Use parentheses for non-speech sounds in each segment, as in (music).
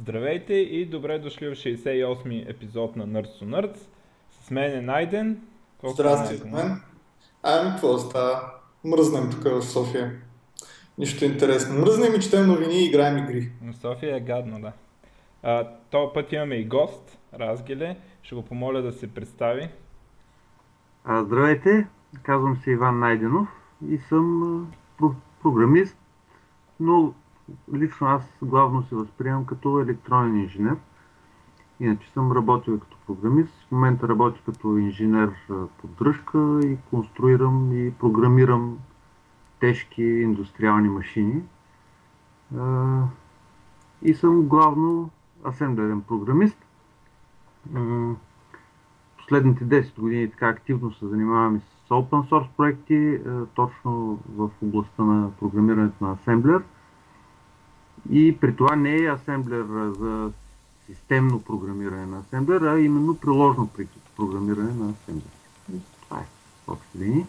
Здравейте и добре дошли в 68-ми епизод на Nerds to Nerds. С мен е Найден. Колко Здрасти, мен. Ами, какво става? Мръзнем тук в София. Нищо интересно. Мръзнем и четем новини и играем игри. В София е гадно, да. А, този път имаме и гост, Разгеле. Ще го помоля да се представи. А, здравейте, казвам се Иван Найденов и съм про- програмист, но лично аз главно се възприемам като електронен инженер. Иначе съм работил като програмист. В момента работя като инженер поддръжка и конструирам и програмирам тежки индустриални машини. И съм главно асемблерен програмист. Последните 10 години така активно се занимавам с open source проекти, точно в областта на програмирането на асемблер – и при това не е асемблер за системно програмиране на асемблер, а именно приложно програмиране на асемблер. Това е общи линии.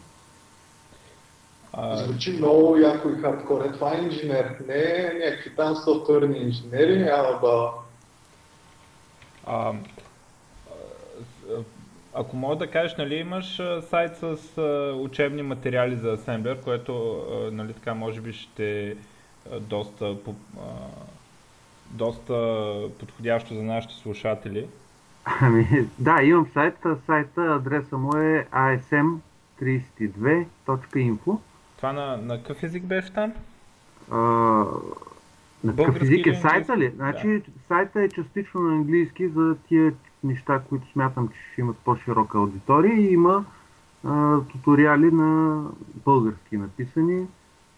Звучи много яко и хардкор. Е, това е инженер. Не е някакви там софтуерни инженери, ама ба. А, ако мога да кажеш, нали имаш сайт с учебни материали за асемблер, което нали, така може би ще доста, доста подходящо за нашите слушатели. Ами, да, имам сайт. Сайта, адреса му е asm32.info. Това на, на какъв език беше там? А, на какъв език е сайта ли? Значи, да. сайта е частично на английски за тия неща, които смятам, че ще имат по-широка аудитория и има а, туториали на български написани.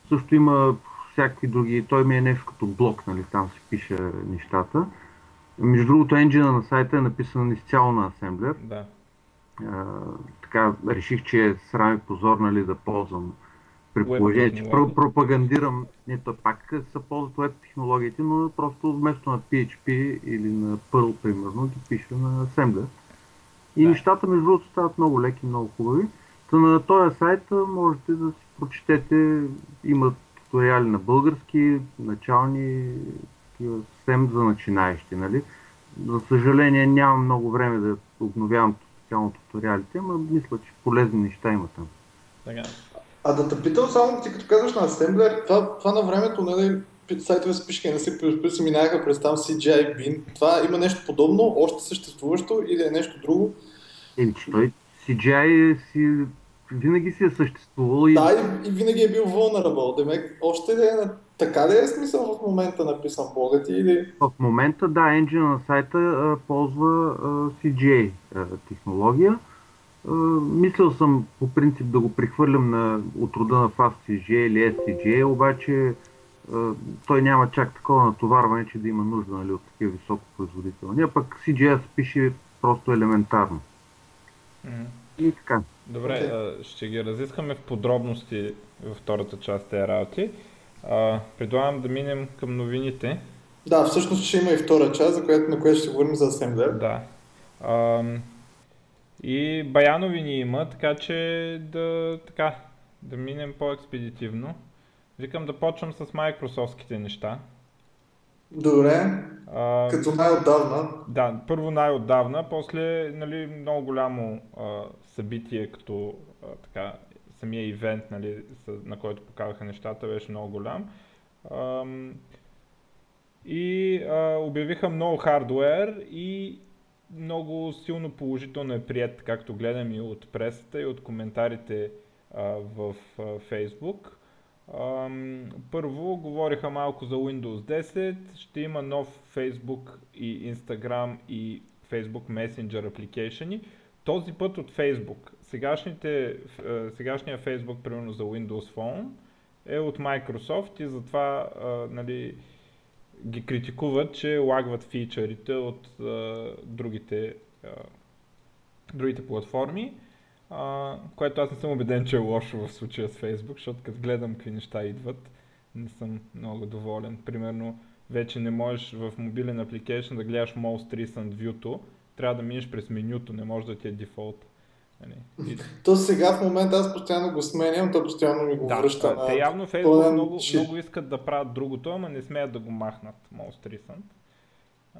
Също има всякакви други. Той ми е нещо като блок, нали, там се пише нещата. Между другото, енджина на сайта е написан изцяло на асемблер. Да. А, така, реших, че е срам и позор, нали, да ползвам при положение, че пропагандирам, не то пак се ползват веб технологиите, но просто вместо на PHP или на Perl, примерно, ги пиша на Assembler. И да. нещата, между другото, стават много леки, много хубави. Та на този сайт можете да си прочетете, имат туториали на български, начални, съвсем за начинаещи. Нали? За съжаление нямам много време да обновявам специално туториалите, но мисля, че полезни неща има там. Така. А да те питам само, ти като казваш на Assembler, това, това на времето, нали, сайтове с пишки на C++ се минаха през там CGI Bin. Това има нещо подобно, още съществуващо или е нещо друго? Еми, че той CGI си винаги си е съществувал. И... Да, и, и винаги е бил vulnerable. Демек, още ли е, така ли е смисъл в момента написан блога ти? Или... В момента, да, енджина на сайта а, ползва а, CGA а, технология. А, мислил съм по принцип да го прехвърлям на, от рода на FastCGA или SCGA, обаче а, той няма чак такова натоварване, че да има нужда нали, от такива високопроизводителни. А пък CGA се пише просто елементарно. Mm-hmm. И така. Добре, okay. ще ги разискаме в подробности във втората част тези работи. предлагам да минем към новините. Да, всъщност ще има и втора част, за която, на която ще говорим за Assembler. Да. А, и бая новини има, така че да, така, да минем по-експедитивно. Викам да почвам с майкрософтските неща. Добре. А, Като най-отдавна. Да, първо най-отдавна, после нали, много голямо а, събитие, като а, така, самия ивент, нали, на който показаха нещата, беше много голям. А, и а, обявиха много хардвер и много силно положително е прият, както гледам и от пресата и от коментарите а, в а, Facebook. Първо говориха малко за Windows 10, ще има нов Facebook и Instagram и Facebook Messenger application. Този път от Facebook. Сегашните, е, сегашния Facebook, примерно за Windows Phone, е от Microsoft и затова нали, ги критикуват, че лагват фичърите от а, другите, другите платформи. А, което аз не съм убеден, че е лошо в случая с Facebook, защото като гледам какви неща идват, не съм много доволен. Примерно, вече не можеш в мобилен application да гледаш Most Recent View-то, трябва да минеш през менюто, не може да ти е дефолт. Нали? То сега в момента аз постоянно го сменям, то постоянно ми го да, връща. Да, те явно Facebook много, много искат да правят другото, ама не смеят да го махнат Most Recent.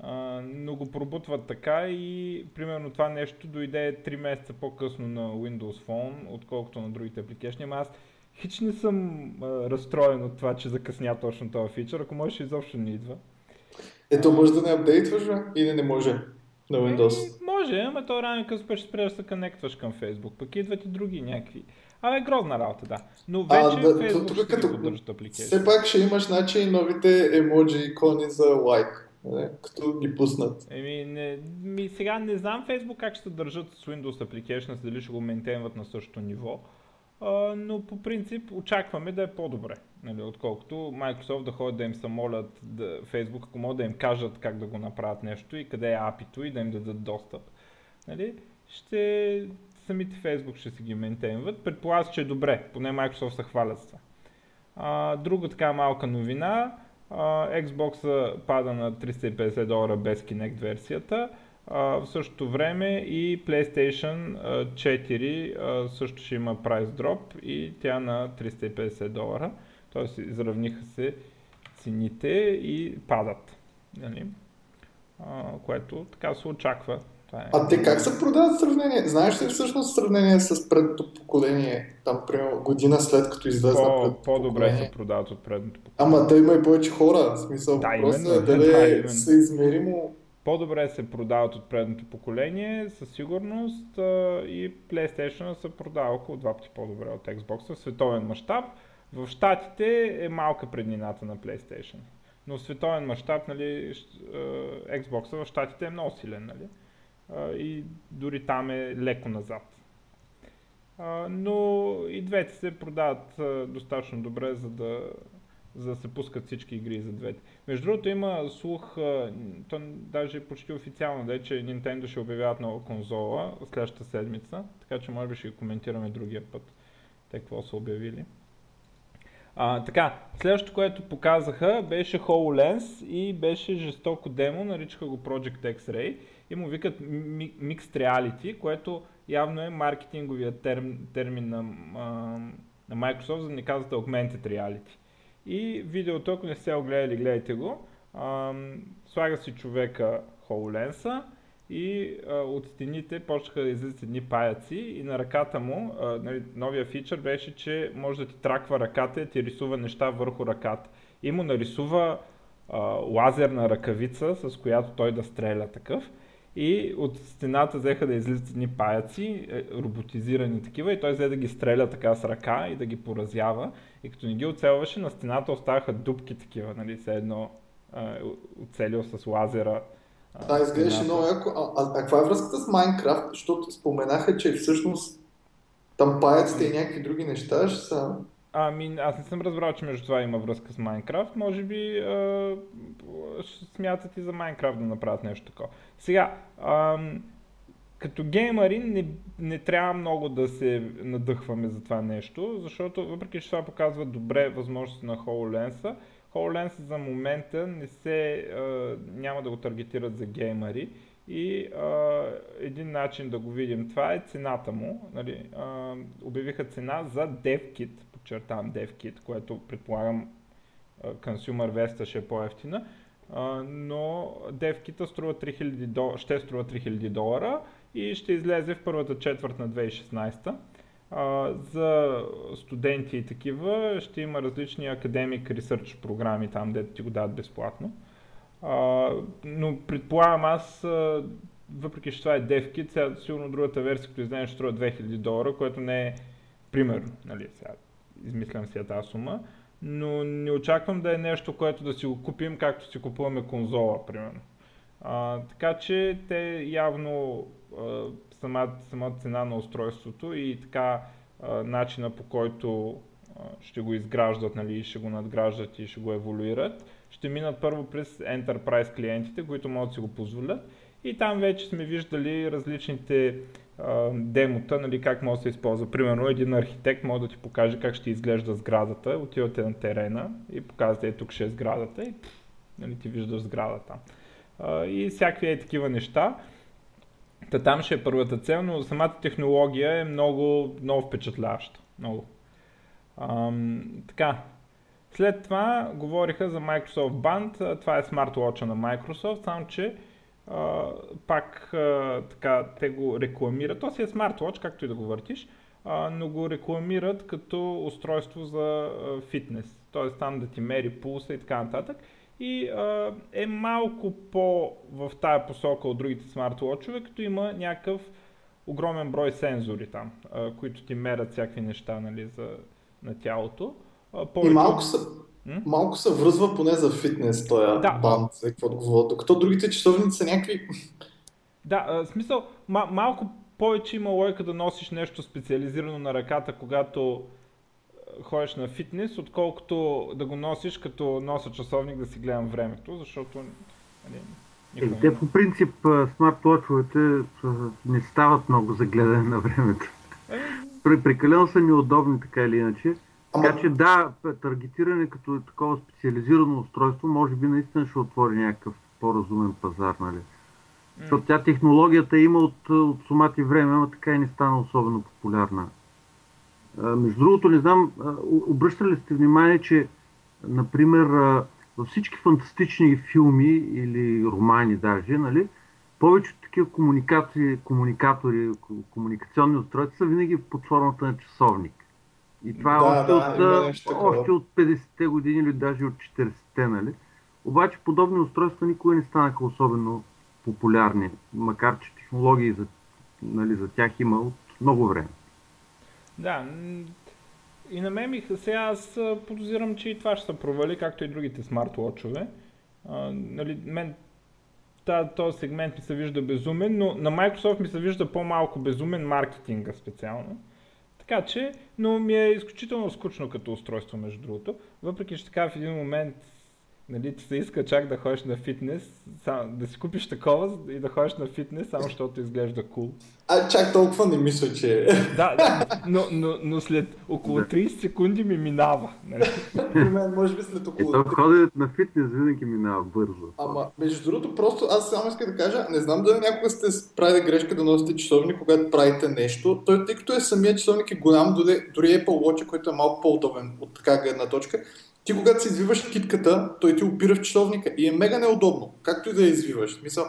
а, но го пробутват така и примерно това нещо дойде 3 месеца по-късно на Windows Phone, отколкото на другите апликейшни. Ама аз хич не съм а, разстроен от това, че закъсня точно този фичър, ако можеш изобщо не идва. Ето може да не апдейтваш или не може на Windows? Е, може, ама то рано късно ще спреш да се конектваш към Facebook, пък идват и други някакви. Абе, грозна работа, да. Но вече а, да, Facebook тук, ще като, апликейшн. Все пак ще имаш значи новите емоджи икони за лайк. Не, като ги пуснат. Еми, не, ми, сега не знам Facebook как ще се държат с Windows Applications, дали ще го мейнтейнват на същото ниво, а, но по принцип очакваме да е по-добре, нали, отколкото Microsoft да ходят да им самолят да, Facebook, ако могат да им кажат как да го направят нещо и къде е API-то и да им дадат достъп. Нали, ще самите Facebook ще си ги мейнтейнват. Предполагам, че е добре, поне Microsoft се хвалят с това. А, друга така малка новина, Uh, Xbox пада на 350 долара без Kinect версията. В същото време и PlayStation 4 uh, също ще има прайс дроп и тя на 350 долара. Тоест изравниха се цените и падат. Нали? което така се очаква това е. А те как се продават сравнение? Знаеш ли всъщност сравнение с предното поколение, там примерно година след като излезе По, По-добре се продават от предното поколение. Ама да има и повече хора, в смисъл да, просто е дали (laughs) да, именно. са измеримо по-добре се продават от предното поколение, със сигурност и PlayStation се продава около два пъти по-добре от Xbox в световен мащаб. В Штатите е малка преднината на PlayStation. Но в световен мащаб, нали, Xbox в Штатите е много силен, нали? и дори там е леко назад. Но и двете се продават достатъчно добре, за да, за да се пускат всички игри за двете. Между другото има слух, то даже почти официално да е, че Nintendo ще обявяват нова конзола следващата седмица, така че може би ще ги коментираме другия път, те какво са обявили. А, така, следващото, което показаха беше HoloLens и беше жестоко демо, наричаха го Project X-Ray и му викат Mixed Reality, което явно е маркетинговия терм, термин на, на Microsoft, за да не казвате Augmented Reality. И видеото, ако не сте го гледали, гледайте го. А, слага си човека HoloLens и а, от стените почнаха да излизат едни паяци и на ръката му, а, нали, новия фичър беше, че може да ти траква ръката и ти рисува неща върху ръката. И му нарисува а, лазерна ръкавица, с която той да стреля такъв. И от стената взеха да излизат едни паяци, е, роботизирани такива, и той взе да ги стреля така с ръка и да ги поразява. И като не ги оцелваше, на стената оставаха дупки такива, нали, все едно оцелил с лазера. Да, изглеждаше много яко. А, а, а каква е връзката с Майнкрафт? Защото споменаха, че всъщност там паяците и някакви други неща ще са... Ами, аз не съм разбрал, че между това има връзка с Майнкрафт. Може би а, смятат и за Майнкрафт да направят нещо такова. Сега, ам, като геймари не, не трябва много да се надъхваме за това нещо, защото въпреки че това показва добре възможности на HoloLens, HoloLens за момента не се, а, няма да го таргетират за геймари и а, един начин да го видим това е цената му. Нали, а, обявиха цена за DevKit, подчертавам DevKit, което предполагам Consumer Vesta ще е по-ефтина но девкита струва 3000 долара, ще струва 3000 долара и ще излезе в първата четвърт на 2016. Uh, за студенти и такива ще има различни академик ресърч програми там, дето ти го дадат безплатно. Но предполагам аз, въпреки че това е DevKit, сега сигурно другата версия, като излезе, ще струва 2000 долара, което не е примерно, нали, сега измислям си тази сума, но не очаквам да е нещо, което да си го купим, както си купуваме конзола, примерно. А, така че те явно а, самата, самата цена на устройството и така а, начина по който а, ще го изграждат, нали, ще го надграждат и ще го еволюират, ще минат първо през Enterprise клиентите, които могат да си го позволят и там вече сме виждали различните демота, нали, как може да се използва. Примерно един архитект може да ти покаже как ще изглежда сградата, отивате на терена и показвате, е тук ще е сградата и нали, ти виждаш сградата. И всякакви е такива неща. Та там ще е първата цел, но самата технология е много, много впечатляваща. Много. Ам, така. След това говориха за Microsoft Band, това е смарт-лоча на Microsoft, само че пак а, така те го рекламират. То си е смарт-лоч, както и да го въртиш, а, но го рекламират като устройство за а, фитнес. Т.е. там да ти мери пулса и така нататък. И а, е малко по в тая посока от другите смарт-лочове, като има някакъв огромен брой сензори там, а, които ти мерят всякакви неща нали, за, на тялото. А, повече... И малко са, М? малко се връзва поне за фитнес този да. банд, каквото говоря, докато другите часовници са някакви... Да, в смисъл, ма- малко повече има лойка да носиш нещо специализирано на ръката, когато ходиш на фитнес, отколкото да го носиш като носа часовник да си гледам времето, защото нали, е, те по принцип смарт-лочовете не стават много за гледане на времето. Е. Прекалено са неудобни така или иначе. Така че да, таргетиране като такова специализирано устройство, може би наистина ще отвори някакъв по-разумен пазар, нали? Защото тя технологията има от, от сумати време, но така и не стана особено популярна. А, между другото, не знам, обръщали сте внимание, че, например, във всички фантастични филми или романи даже, нали, повечето такива комуникатори, комуникатори, комуникационни устройства са винаги под формата на часовник. И това да, още, да, от, още от 50-те години или даже от 40-те, нали? Обаче подобни устройства никога не станаха особено популярни, макар че технологии за, нали, за тях има от много време. Да, и на мен ми сега аз подозирам, че и това ще се провали, както и другите смарт-лочове. нали, мен този сегмент ми се вижда безумен, но на Microsoft ми се вижда по-малко безумен маркетинга специално. Така че, но ми е изключително скучно като устройство, между другото. Въпреки, че така в един момент нали, ти се иска чак да ходиш на фитнес, сам, да си купиш такова и да ходиш на фитнес, само защото изглежда кул. Cool. А чак толкова не мисля, че... Да, да но, но, но след около 30 секунди ми минава. Нали? мен, може би след около... Ето ходенето на фитнес винаги минава бързо. Ама, между другото, просто аз само искам да кажа, не знам дали някога сте правили грешка да носите часовник, когато правите нещо. Той, тъй като е самия часовник е голям, дори, дори Apple Watch, който е малко по-удобен от така гледна точка, ти когато си извиваш китката, той ти опира в часовника и е мега неудобно, както и да я извиваш. Мисъл,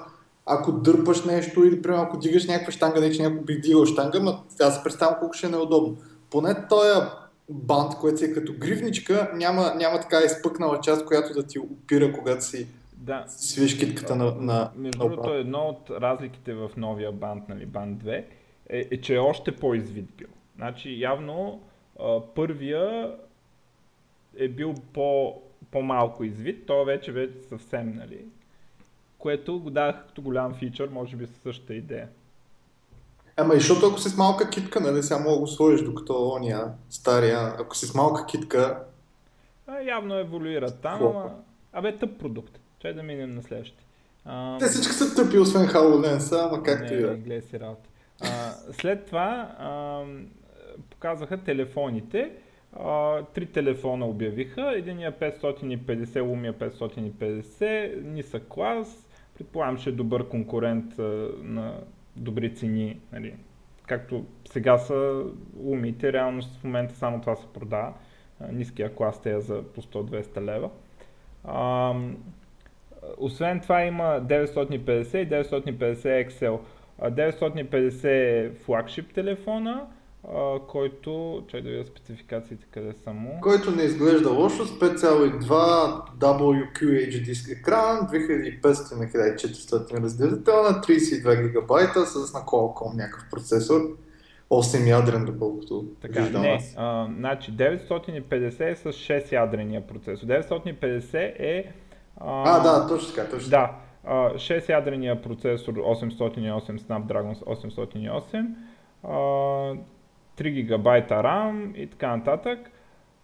ако дърпаш нещо или примерно ако дигаш някаква штанга, не че някой би дигал штанга, но аз се представям колко ще е неудобно. Поне този бант, който си е като гривничка, няма, няма така изпъкнала част, която да ти опира, когато си да. свиеш китката на, на Между другото, едно от разликите в новия бант, нали, бант 2, е, е, че е още по-извит бил. Значи явно първия е бил по, по-малко извит, то вече вече съвсем, нали, което го дадах като голям фичър, може би със същата идея. Ама и защото ако си с малка китка, нали, сега мога да го сложиш, докато ония стария, ако си с малка китка... А, явно еволюира там, ама... Абе, тъп продукт. Чай да минем на следващите. А... Те всички са тъпи, освен HoloLens, ама както и да. си работа. А, след това а, показаха телефоните. Три телефона обявиха. Единия 550, Lumia 550, нисък клас. Предполагам, че е добър конкурент а, на добри цени. Нали. Както сега са Lumia, реално в момента само това се продава. Ниския клас те е за по 100-200 лева. А, освен това има 950 и 950 XL. 950 е флагшип телефона, а, който, чай да видя спецификациите къде са му. Който не изглежда лошо, с 5,2 WQHD екран, 2500 на 1400 разделител на 32 гигабайта с на Qualcomm някакъв процесор. 8 ядрен, доколкото така, виждам не, аз. А, значи 950 е с 6 ядрения процесор. 950 е... А, а да, точно така, точно Да, 6 ядрения процесор 808 Snapdragon 808, 3 гигабайта RAM и така нататък.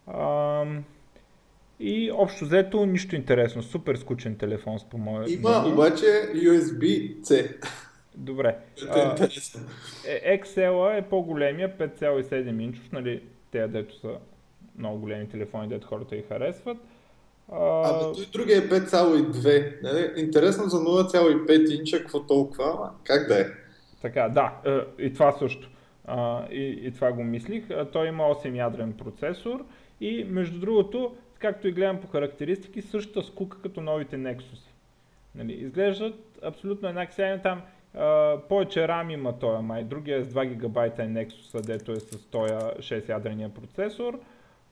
А, и общо взето нищо интересно. Супер скучен телефон, по моя Има мнение. обаче USB-C. Добре. (laughs) А, е, XL е по-големия, 5,7 инчов, нали, те дето са много големи телефони, дето хората ги харесват. А, а той другия е 5,2. Нали? Интересно за 0,5 инча, какво толкова, как да е? Така, да, е, и това също. А, и, и това го мислих. А, той има 8 ядрен процесор и между другото, както и гледам по характеристики, същата скука като новите Nexus. Нали, изглеждат абсолютно еднакви. Сега там Uh, повече RAM има той, май. Другия е с 2 гигабайта е Nexus, дето е с този 6 ядрения процесор,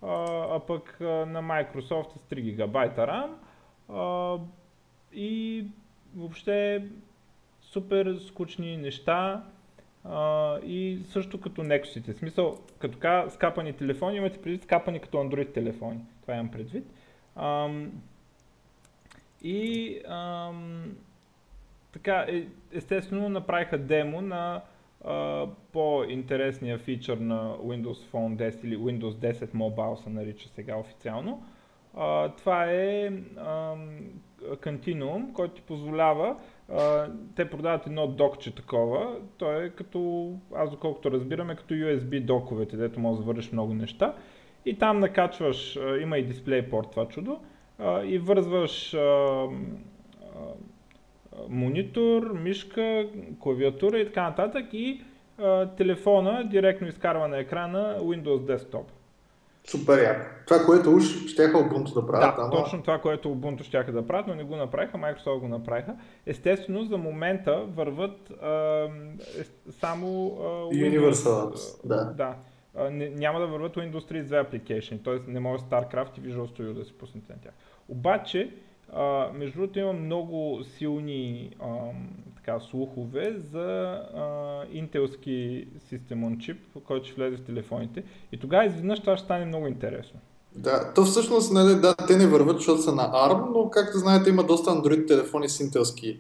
uh, а пък uh, на Microsoft е с 3 гигабайта RAM. Uh, и въобще супер скучни неща. Uh, и също като Nexus-ите. В смисъл, като така скапани телефони, имате предвид скапани като Android телефони. Това имам предвид. Um, и um, така, е, естествено направиха демо на а, по-интересния фичър на Windows Phone 10 или Windows 10 Mobile се нарича сега официално. А, това е а, Continuum, който ти позволява те продават едно докче такова, то е като, аз доколкото разбираме, като USB доковете, дето може да вършиш много неща. И там накачваш, а, има и DisplayPort това чудо, а, и вързваш а, а, монитор, мишка, клавиатура и така нататък и а, телефона директно изкарва на екрана Windows Desktop. Супер яко. Това, което уж щяха Ubuntu да правят. Да, ама... точно това, което Ubuntu щяха да правят, но не го направиха, Microsoft го направиха. Естествено, за момента върват а, е, само а, Windows. Universal да. да. А, не, няма да върват Windows 32 application, т.е. не може StarCraft и Visual Studio да се пуснете на тях. Обаче, а, между другото има много силни а, така, слухове за а, интелски on Chip, който ще влезе в телефоните. И тогава изведнъж това ще стане много интересно. Да, то всъщност нали, да, те не върват, защото са на ARM, но както знаете има доста Android телефони с интелски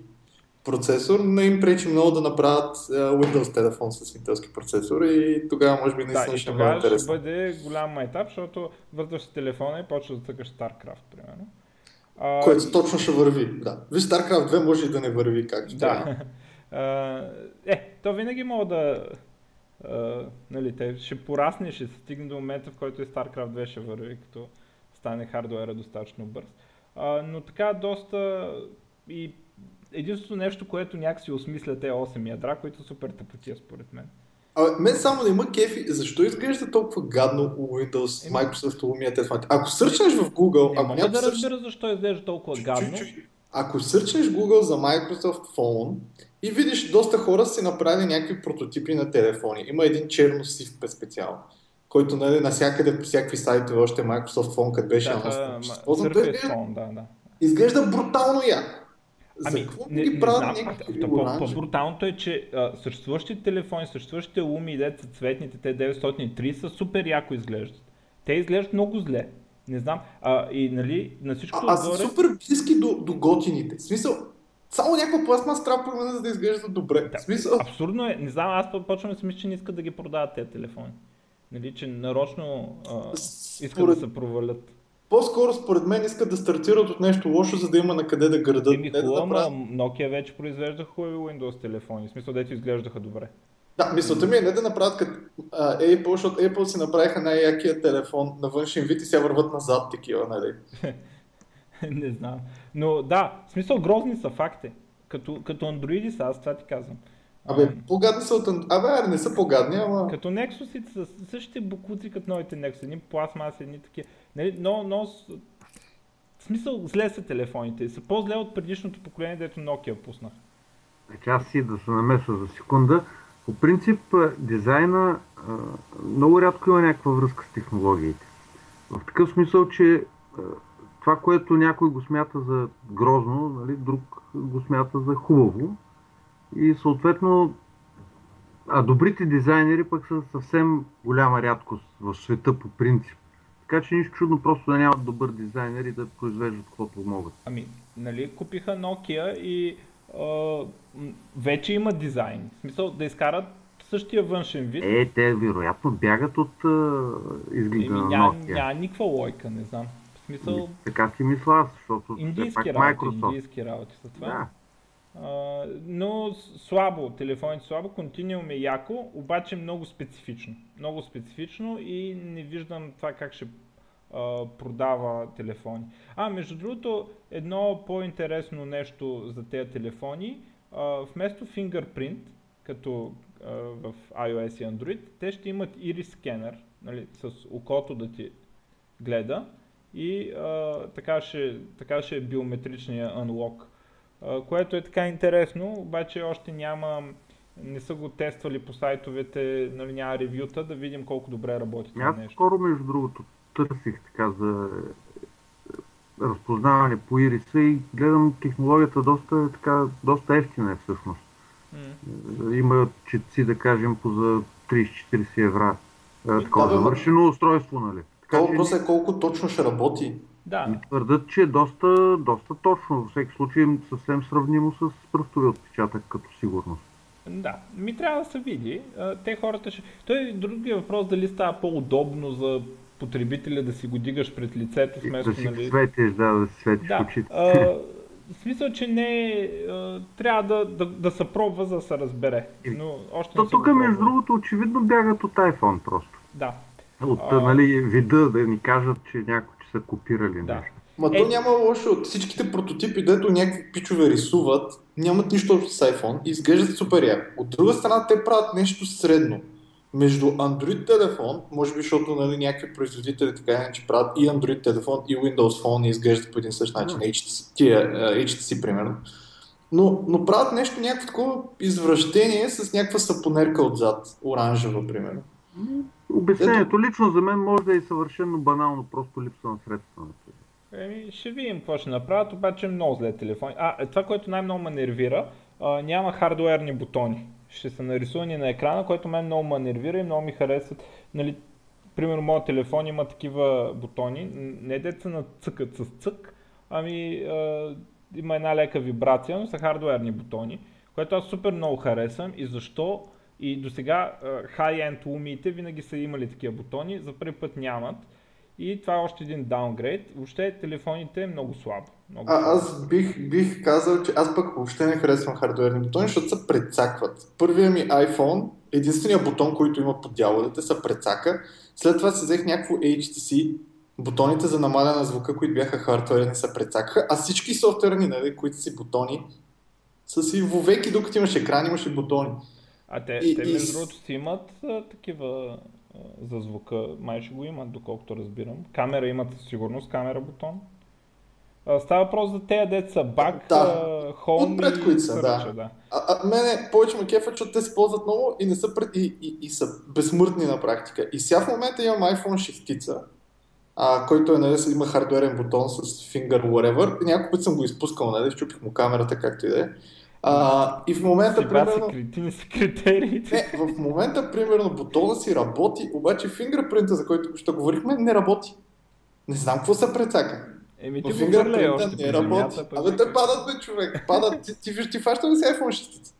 процесор, не им пречи много да направят uh, Windows телефон с интелски процесор и тогава може би наистина да, ще бъде интересно. ще бъде голям майтап, защото вързваш телефона и почваш да тъкаш StarCraft, примерно. А, Което точно ще върви, да. Виж, StarCraft 2 може и да не върви както да. е, то винаги мога да... А, нали, те ще порасне, ще се стигне до момента, в който и StarCraft 2 ще върви, като стане хардуера достатъчно бърз. А, но така доста и единственото нещо, което някакси осмисля те 8 ядра, които супер тъпотия според мен. А, мен само не има кефи. Защо изглежда толкова гадно Windows, Еми... Microsoft, Lumia телефон? Ако сърчнеш в Google... Не, ако няма да разбира защо изглежда толкова гадно. Ако сърчнеш Google за Microsoft Phone и видиш доста хора си направили някакви прототипи на телефони. Има един черно сив специално който нали, навсякъде по всякакви сайтове, още Microsoft Phone, къде беше да, да, да, да. Изглежда брутално Ами, За какво не, ги правят някакви По-бруталното е, че а, съществуващите телефони, съществуващите луми, деца цветните, те 903 са супер яко изглеждат. Те изглеждат много зле. Не знам. А, и нали, на всичко а, а са супер близки до, до готините. В смисъл, само някаква пластмас трябва за да изглежда добре. Да, смисъл... Абсурдно е. Не знам, аз почвам да си мисля, че не искат да ги продават тези телефони. Нали, че нарочно а, искат Според... да се провалят. По-скоро според мен искат да стартират от нещо лошо, за да има на къде да градат. Еми, хубаво, да направят... Nokia вече произвежда хубави Windows телефони, в смисъл дето изглеждаха добре. Да, мисълта ми е не да направят като Apple, защото Apple си направиха най-якия телефон на външен вид и сега върват назад такива, нали? (laughs) не знам. Но да, в смисъл грозни са факти. Като, като Android са, аз това ти казвам. Абе, по-гадни са от... Абе, аре, не са по-гадни, ама... Като Nexus са същите букуци като новите Nexus, едни пластмаси, едни такива. Нали, но, но в смисъл зле са телефоните. Са по-зле от предишното поколение, дето Nokia пуснах. Значи аз си да се намеса за секунда. По принцип дизайна много рядко има някаква връзка с технологиите. В такъв смисъл, че това, което някой го смята за грозно, нали, друг го смята за хубаво. И съответно, а добрите дизайнери пък са съвсем голяма рядкост в света по принцип. Така че нищо чудно просто да нямат добър дизайнер и да произвеждат каквото могат. Ами, нали, купиха Nokia и а, вече има дизайн. В смисъл да изкарат същия външен вид. Е, те вероятно бягат от изгледа на Nokia. Няма, никаква лойка, не знам. В смисъл... И, така си мисля аз, защото индийски работи, Microsoft. индийски работи са това. Да. Но слабо, телефоните слабо, Continuum е яко, обаче много специфично. Много специфично и не виждам това как ще uh, продава телефони. А, между другото, едно по-интересно нещо за тези телефони, uh, вместо Fingerprint, като в iOS и Android, те ще имат Iris скенер, нали, с окото да ти гледа и така, ще, така ще е биометричния unlock, което е така интересно, обаче още няма, не са го тествали по сайтовете, нали, няма ревюта, да видим колко добре работи това нещо. Аз скоро, между другото, търсих така за разпознаване по ириса и гледам технологията доста, така, доста ефтина е всъщност. Mm. Има четци, да кажем, по за 30-40 евра. Е, такова да, завършено устройство, нали? Така, въпрос е колко точно ще работи. Да. Ми твърдат, че е доста, доста точно. Във всеки случай съвсем сравнимо с пръстови отпечатък като сигурност. Да, ми трябва да се види. Те хората ще... Той е другия въпрос дали става по-удобно за потребителя да си го дигаш пред лицето вместо, да си нали... светиш, да, да си светиш да. очите. А, в смисъл, че не а, трябва да, да, да се пробва, за да се разбере. Но още То тук, между другото, очевидно бягат от iPhone просто. Да. От а... нали, вида да ни кажат, че някои че са копирали да. нещо. Ма е... то няма лошо. От всичките прототипи, дето някакви пичове рисуват, нямат нищо общо с iPhone и изглеждат супер яко. От друга страна, те правят нещо средно между Android телефон, може би защото нали, някакви производители така че правят и Android телефон и Windows Phone и изглеждат по един същ начин, mm. HTC, тия, HTC примерно. Но, но правят нещо, някакво такова извращение с някаква сапонерка отзад, оранжева, примерно. Обяснението Ето... лично за мен може да е съвършено банално, просто липса на средства. Еми, ще видим какво ще направят, обаче много зле телефон. А, е, това, което най-много ме нервира, а, няма хардуерни бутони ще са нарисувани на екрана, което мен много ме нервира и много ми харесват. Нали, примерно, моят телефон има такива бутони, не деца на цъкът с цък, ами а, има една лека вибрация, но са хардуерни бутони, което аз супер много харесвам и защо и до сега хай-енд лумиите винаги са имали такива бутони, за първи път нямат. И това е още един даунгрейд. Въобще телефоните е много слабо. Много а, аз бих, бих казал, че аз пък въобще не харесвам хардуерни бутони, защото се прецакват. Първият ми iPhone, единственият бутон, който има под дяволите, се прецака. След това си взех някакво HTC, бутоните за намаляне на звука, които бяха хардуерни, се прецакаха, а всички софтуерни, нали, които си бутони, са си вовеки, докато имаш екран, имаш и бутони. А те, и, те между другото си имат а, такива за звука, май ще го имат, доколкото разбирам. Камера имат със сигурност, камера бутон. Става въпрос за тези деца бак, да. хоум Отпред, които са, да. да. А, а, мене повече ме кефа, защото те се ползват много и не са пред, и, и, и, са безсмъртни на практика. И сега в момента имам iPhone 6 а, който е, нали, има хардуерен бутон с finger whatever. Няколко път съм го изпускал, нали, щупих му камерата, както и да е. А, и в момента, Сега примерно... Кретини са критериите. Не, в момента, примерно, бутона си работи, обаче фингърпринта, за който ще говорихме, не работи. Не знам какво се прецака. Еми ти го хвърля още не работи. Абе те падат, бе, човек. Падат. Ти, ти, ти, ти фаща ли си iPhone 6?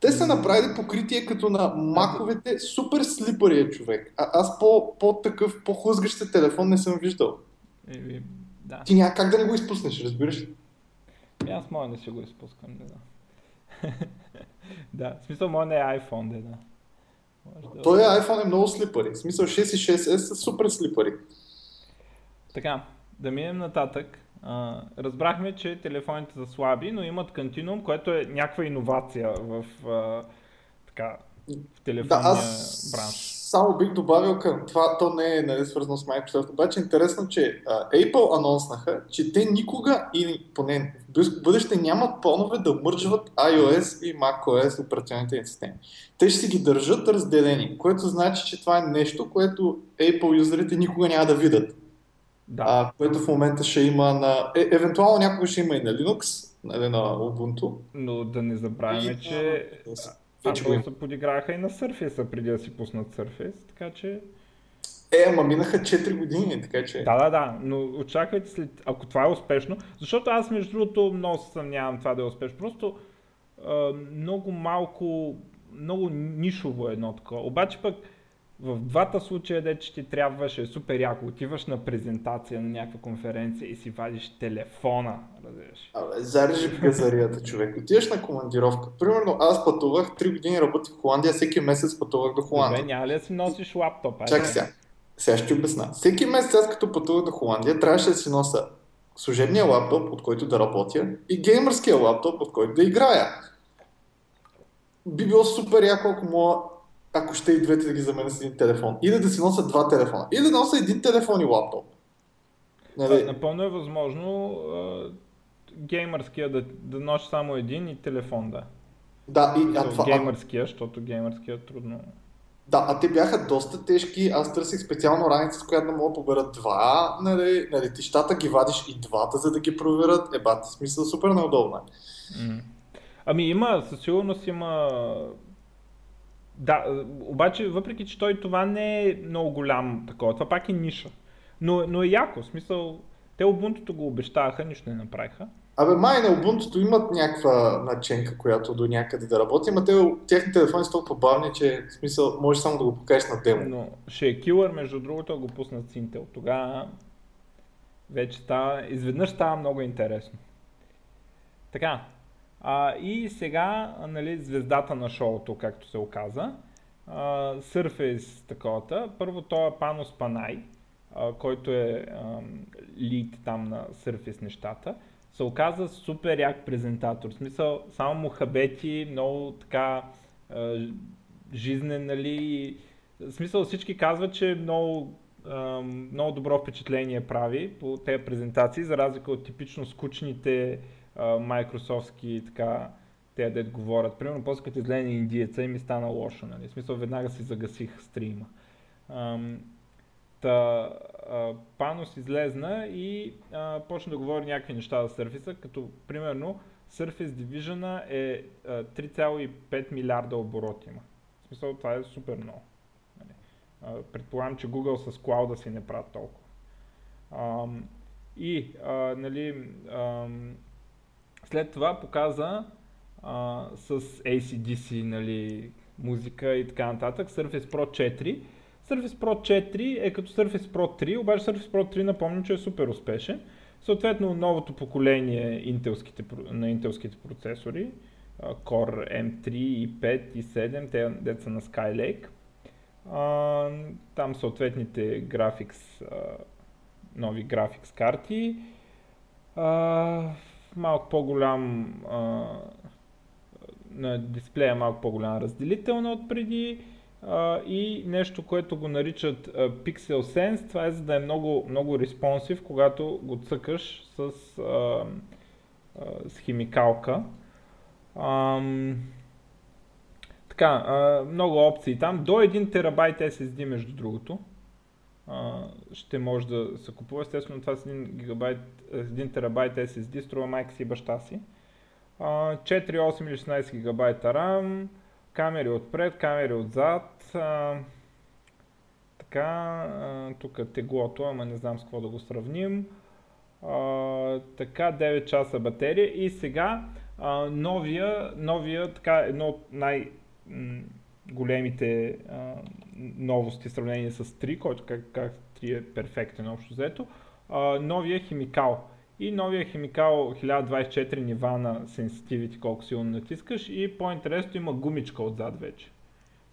Те са направили покритие като на маковете, супер слипари е човек. А, аз по, по такъв, по-хлъзгащ телефон не съм виждал. Еми, да. Ти няма как да не го изпуснеш, разбираш ли? И аз моя не си го изпускам, не знам. (laughs) да, в смисъл моя не е iPhone, да. да. Той е iPhone е много слипари. В смисъл 6 и 6S са супер слипари. Така, да минем нататък. Uh, разбрахме, че телефоните са слаби, но имат Continuum, което е някаква иновация в, uh, така, в телефонния да, аз... бранш само бих добавил към това, то не е нали, свързано с Microsoft, обаче интересно, че а, Apple анонснаха, че те никога, или поне в бъдеще нямат планове да мържват iOS и macOS операционните системи. Те ще си ги държат разделени, което значи, че това е нещо, което Apple юзерите никога няма да видят. Да. А, което в момента ще има на... Е, евентуално някога ще има и на Linux, нали, на Ubuntu. Но да не забравяме, че... Вече го се подиграха и на Surface преди да си пуснат Surface, така че... Е, ама минаха 4 години, така че... Да, да, да, но очаквайте след... Ако това е успешно, защото аз между другото много се съмнявам това да е успешно, просто а, много малко, много нишово е едно такова. Обаче пък в двата случая, де че ти трябваше е супер яко, отиваш на презентация на някаква конференция и си вадиш телефона, разбираш. Абе, зарежи в газарията, човек. Отиваш на командировка. Примерно аз пътувах, 3 години работих в Холандия, всеки месец пътувах до Холандия. Добре, няма ли да си носиш лаптоп? Чакай сега. Сега ще ти обясна. Всеки месец аз като пътувах до Холандия, трябваше да си носа служебния лаптоп, от който да работя, и геймърския лаптоп, от който да играя. Би било супер яко, ако мога ако ще и двете да ги заменя с един телефон. Или да си нося два телефона. Или да нося един телефон и лаптоп. Нали... Напълно е възможно а, геймърския да, да носи само един и телефон да. Да, и а това... Геймърския, защото геймърския е трудно. Да, а те бяха доста тежки. Аз търсих специално раница, с която да мога да поберат два. Нали, на летищата ги вадиш и двата, за да ги проверят. Еба, смисъл супер неудобно. Ами има, със сигурност има да, обаче, въпреки че той това не е много голям такова, това пак е ниша. Но, но е яко, в смисъл, те Ubuntu го обещаха, нищо не направиха. Абе, май на Ubuntu имат някаква наченка, която до някъде да работи, но те, техните телефони са толкова бавни, че в смисъл можеш само да го покажеш на демо. Но ще е килър, между другото, го пуснат с Intel. Тогава вече става, изведнъж става много интересно. Така, а, и сега, нали, звездата на шоуто, както се оказа, а, Surface таковата. Първо той е Панос Панай, който е а, лид там на Surface нещата. Се оказа супер як презентатор. В смисъл, само му хабети, много така а, жизнен, нали. В смисъл всички казват, че много много добро впечатление прави по тези презентации, за разлика от типично скучните майкрософтски така, те дет говорят. Примерно, после като излезе индиеца и ми стана лошо, нали? В смисъл, веднага си загасих стрима. Ам, та, а, Панос излезна и а, почна да говори някакви неща за Surface, като примерно Surface Division е 3,5 милиарда оборот има. В смисъл, това е супер много. Нали? Предполагам, че Google с клауда си не правят толкова. Ам, и, а, нали, ам, след това показа а, с ACDC нали, музика и така нататък Surface Pro 4. Surface Pro 4 е като Surface Pro 3, обаче Surface Pro 3 напомням, че е супер успешен. Съответно, новото поколение интелските, на интелските процесори, Core M3 и 5 и 7, те деца на Skylake. А, там съответните графикс, нови графикс карти. А, малко по-голям а, на дисплея малко по-голяма разделителна от преди а, и нещо, което го наричат а, Pixel Sense. Това е за да е много, много респонсив, когато го цъкаш с, а, а, с химикалка. А, така, а, много опции там. До 1 терабайт SSD между другото ще може да се купува. Естествено това с 1, гигабайт, 1 терабайт SSD струва майка си и баща си. 4, 8 или 16 гигабайта RAM, камери отпред, камери отзад. А, така, а, тук е теглото, ама не знам с какво да го сравним. А, така, 9 часа батерия и сега а, новия, новия, така, едно от най- големите а, новости в сравнение с 3, който как, как 3 е перфектен общо взето, а, новия химикал. И новия химикал 1024 нива на sensitivity, колко силно натискаш и по-интересно има гумичка отзад вече.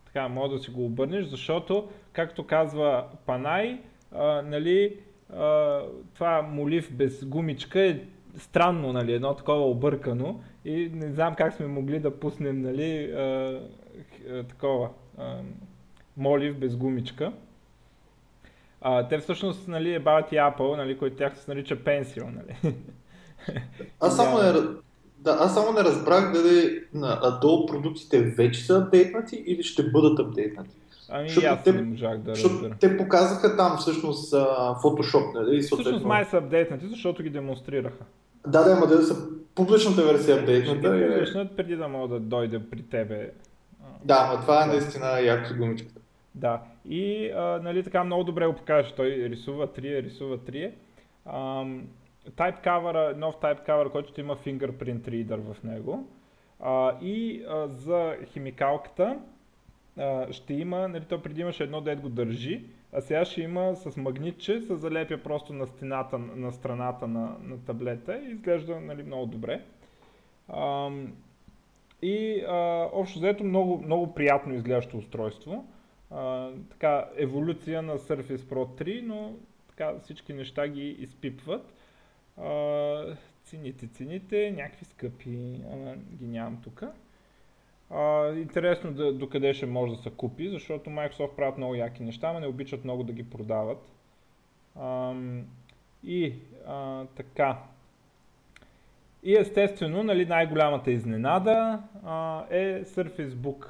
Така, може да си го обърнеш, защото, както казва Панай, а, нали, а, това молив без гумичка е странно, нали, едно такова объркано и не знам как сме могли да пуснем нали, а, такова а, молив без гумичка. А, те всъщност нали, е бават и Apple, нали, който тях се нарича Pencil. Нали. (laughs) Аз само, не, да, аз само не разбрах дали на Adobe продуктите вече са апдейтнати или ще бъдат апдейтнати. Ами защото аз те, не можах да разбера. Те показаха там всъщност Photoshop, нали? Съответно... Всъщност май са апдейтнати, защото ги демонстрираха. Да, да, ама да са публичната версия апдейтната. Ще публичнат преди да мога да дойде при тебе. Да, но това е наистина яко гумичката. Да, и а, нали, така много добре го покаже. Той рисува 3, рисува 3. Type cover, нов type cover, който ще има fingerprint reader в него. А, и а, за химикалката а, ще има, нали, то преди имаше едно дет го държи, а сега ще има с магнитче, се залепя просто на стената, на страната на, на таблета и изглежда нали, много добре. А, и а, общо взето много, много приятно изглеждащо устройство а, така, еволюция на Surface Pro 3, но така всички неща ги изпипват. А, цените, цените, някакви скъпи, ама ги нямам тук. интересно да, докъде ще може да се купи, защото Microsoft правят много яки неща, но не обичат много да ги продават. А, И а, така. И естествено, нали, най-голямата изненада а, е Surface Book.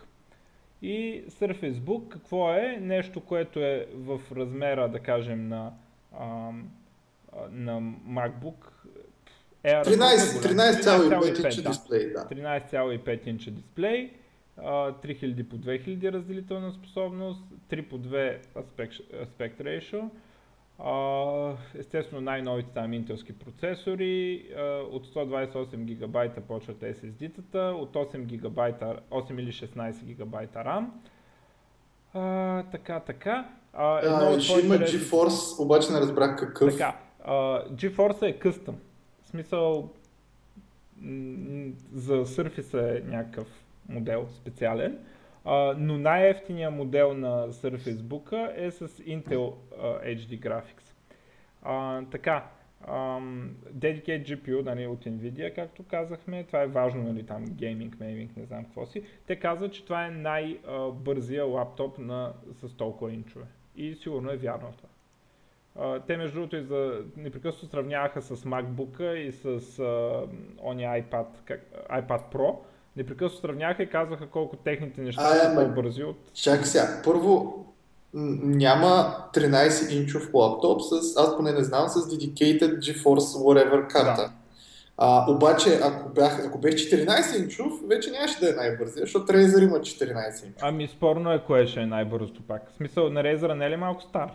И Surface Book какво е? Нещо, което е в размера, да кажем, на, а, на MacBook. Air 13,5 инча дисплей, да. 13,5 инча дисплей, 3000 по 2000 разделителна способност, 3 по 2 aspect, aspect ratio, естествено най-новите там интелски процесори, от 128 гигабайта почват SSD-тата, от 8 гигабайта, 8 или 16 гигабайта RAM. А, така, така. А, едно а, ще има GeForce, обаче не разбрах какъв. Така, а, GeForce е къстъм. В смисъл, за Surface е някакъв модел специален. Но най-ефтиният модел на Surface Book е с Intel uh, HD Graphics. Uh, така, um, Dedicated GPU нали, от Nvidia, както казахме, това е важно, нали, там гейминг, мейминг, не знам какво си. Те казват, че това е най-бързия лаптоп на, с толкова инчове. И сигурно е вярно това. Те между другото и за непрекъснато сравняваха с MacBook и с uh, ония iPad, как, iPad Pro, непрекъснато сравняваха и казваха колко техните неща а, са по-бързи от... Чакай сега, първо няма 13-инчов лаптоп с, аз поне не знам, с dedicated GeForce whatever карта. Да. А, обаче, ако бях, ако бех 14-инчов, вече нямаше да е най-бързия, защото Razer има 14-инчов. Ами спорно е кое ще е най-бързото пак. В смисъл на Razer не е ли малко стар?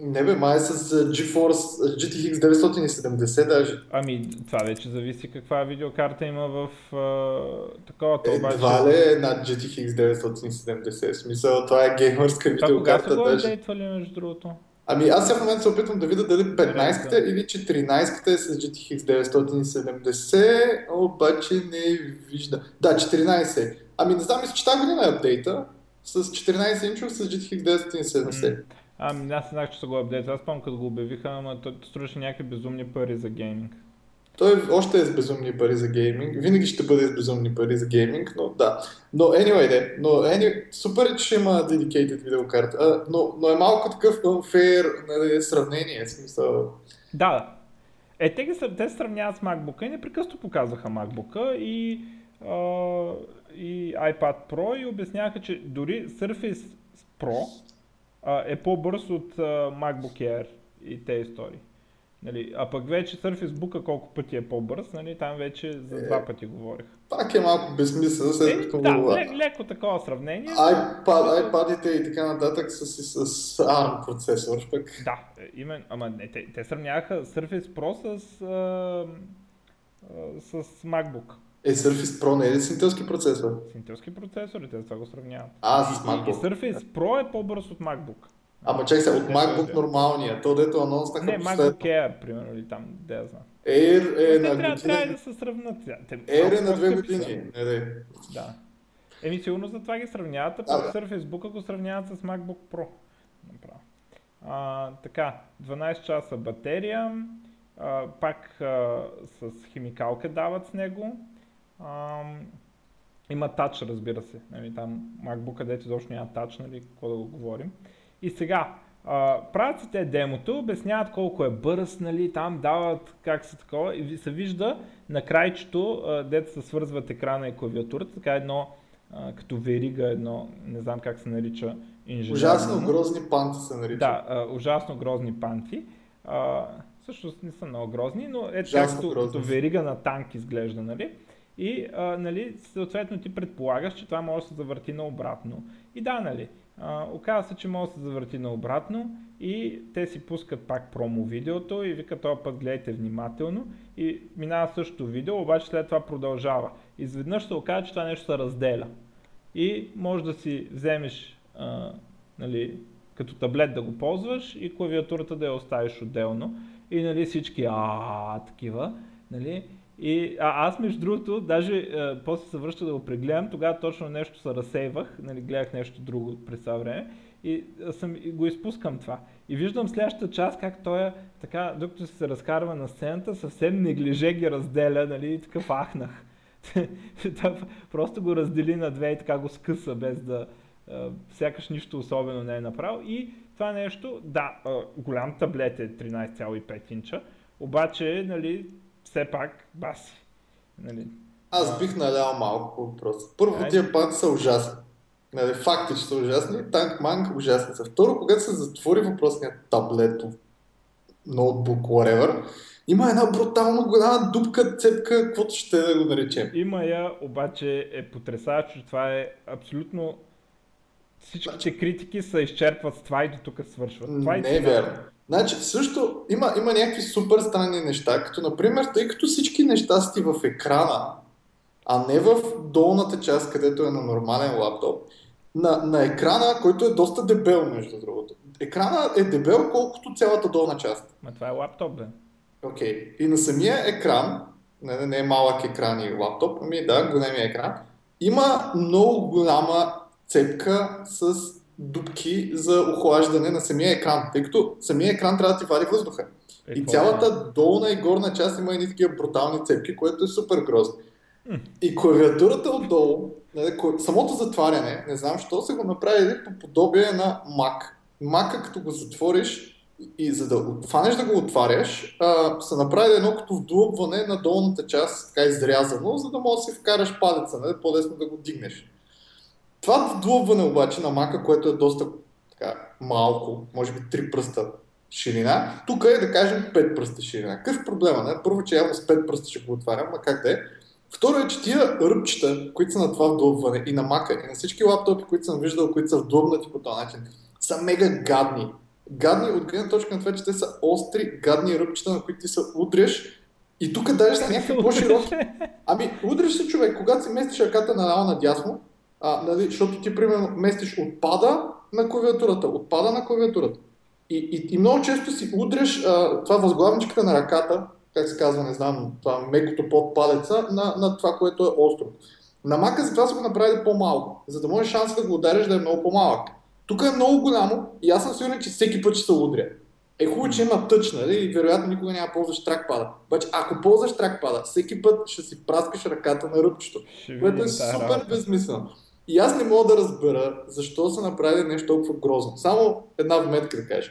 Не бе, май е с GeForce GTX 970 даже. Ами, това вече зависи каква видеокарта има в uh, такова. Е, обаче... Едва ли е над GTX 970, в смисъл това е геймърска видеокарта. Това кога са го апдейтвали между другото? Ами аз сега в момента се опитвам да видя дали 15-та или 14-та е с GTX 970, обаче не вижда. Да, 14. Ами не знам, мисля, че тази година е апдейта с 14 инчов с GTX 970. Ами аз знах, че са го апдейт. Аз помня като го обявиха, ама той струваше някакви безумни пари за гейминг. Той още е с безумни пари за гейминг. Винаги ще бъде с безумни пари за гейминг, но да. Но anyway, де. Но anyway, супер е, че има dedicated видеокарта. А, но, но е малко такъв unfair нали, сравнение. Смисъл. Да, Е, те, ги, те сравняват с MacBook и непрекъснато показваха MacBook и, а, и iPad Pro и обясняваха, че дори Surface Pro а, е по-бърз от а, MacBook Air и тези истории. Нали, а пък вече Surface Book колко пъти е по-бърз, нали, там вече за два е, пъти говорих. Пак е малко безсмислено, след е, като... Да, лек, леко такова сравнение. iPad, iPad-ите и така нататък са си с ARM процесор пък. Да, именно, ама не, те, те сравняваха Surface Pro с, а, а, с MacBook. Е, Surface Pro не е ли с интелски процесор? С интелски процесор и те това го сравняват. А, с MacBook. И, и Surface Pro е по-бърз от MacBook. Ама чакай се, от MacBook нормалния, то дето анонснаха Не, MacBook Air, примерно, или там, да я знам. Air е на години. Трябва да се сравнат. Air е на две години. Не. Да. Еми, сигурно за това ги сравняват, а пък Surface Book го сравняват с MacBook Pro. Направо. А, така, 12 часа батерия, а, пак а, с химикалка дават с него. Ам, има тач, разбира се. Нали, там MacBook, където изобщо няма тач, нали, какво да го говорим. И сега, а, правят си те демото, обясняват колко е бърз, нали, там дават как се такова и се вижда на крайчето, дето се свързват екрана и клавиатурата, така едно а, като верига, едно, не знам как се нарича инженерно. Ужасно грозни панти се наричат. Да, а, ужасно грозни панти. А, всъщност не са много грозни, но е като, като верига на танк изглежда, нали? И а, нали, съответно ти предполагаш, че това може да се завърти наобратно. И да, нали, а, оказва се, че може да се завърти наобратно и те си пускат пак промо видеото и викат този път гледайте внимателно и минава същото видео, обаче след това продължава. Изведнъж се оказва, че това нещо се разделя. И може да си вземеш а, нали, като таблет да го ползваш и клавиатурата да я оставиш отделно. И нали, всички а такива. Нали, и а, аз между другото, даже а, после се връща да го прегледам, тогава точно нещо се разсейвах, нали, гледах нещо друго през това време и съм, и го изпускам това. И виждам следващата част как той е така, докато се разкарва на сцената, съвсем неглиже ги разделя, нали, и такъв ахнах. (laughs) Просто го раздели на две и така го скъса, без да, а, сякаш нищо особено не е направил. И това нещо, да, голям таблет е 13,5 инча, обаче, нали, все пак баси. Нали. Аз бих налял малко просто. Първо, тия пати са ужасни. Нали, факти, че са ужасни. Танк манк ужасни са. Второ, когато се затвори въпросният таблет, ноутбук, whatever, има една брутално голяма дупка, цепка, каквото ще да го наречем. Има я, обаче е потрясаващо, че това е абсолютно всичките критики се изчерпват с това и до тук свършват. Това не е верно. Значи, също има, има някакви супер странни неща, като например, тъй като всички неща си в екрана, а не в долната част, където е на нормален лаптоп, на, на екрана, който е доста дебел, между другото. Екрана е дебел, колкото цялата долна част. Ма това е лаптоп, бе. Окей. Okay. И на самия екран, не, не е малък екран и лаптоп, ами да, големия екран, има много голяма цепка с дупки за охлаждане на самия екран, тъй като самия екран трябва да ти вади въздуха. Е, и цялата долна и горна част има едни такива брутални цепки, което е супер грозно. И клавиатурата отдолу, нали, самото затваряне, не знам защо се го направили по подобие на Mac. Mac, като го затвориш и за да фанеш да го отваряш, а, са направили едно като вдлъбване на долната част, така изрязано, за да можеш да си вкараш палеца, нали, по-лесно да го дигнеш. Това вдлъбване обаче на мака, което е доста така, малко, може би 3 пръста ширина, тук е да кажем 5 пръста ширина. Какъв е проблема? Не? Първо, че явно с 5 пръста ще го отварям, ма как да е. Второ е, че тия ръбчета, които са на това вдлъбване и на мака, и на всички лаптопи, които съм виждал, които са вдлъбнати по този начин, са мега гадни. Гадни от гледна точка на това, че те са остри, гадни ръбчета, на които ти се удреш и тук даже са някакви (laughs) по-широки. Ами, удреш се човек, когато си местиш ръката наляво надясно, а, нали, защото ти примерно местиш отпада на клавиатурата, отпада на клавиатурата. И, и, и много често си удреш а, това възглавничката на ръката, как се казва, не знам, това мекото под палеца, на, на това, което е остро. На мака затова са го направили по-малко, за да може шанс да го удариш да е много по-малък. Тук е много голямо и аз съм сигурен, че всеки път ще се удря. Е хубаво, че има тъч, нали? И вероятно никога няма ползваш тракпада. Обаче, ако ползваш тракпада, всеки път ще си праскаш ръката на ръбчето, което е супер безмислено. И аз не мога да разбера защо са направили нещо толкова грозно. Само една вметка да кажа.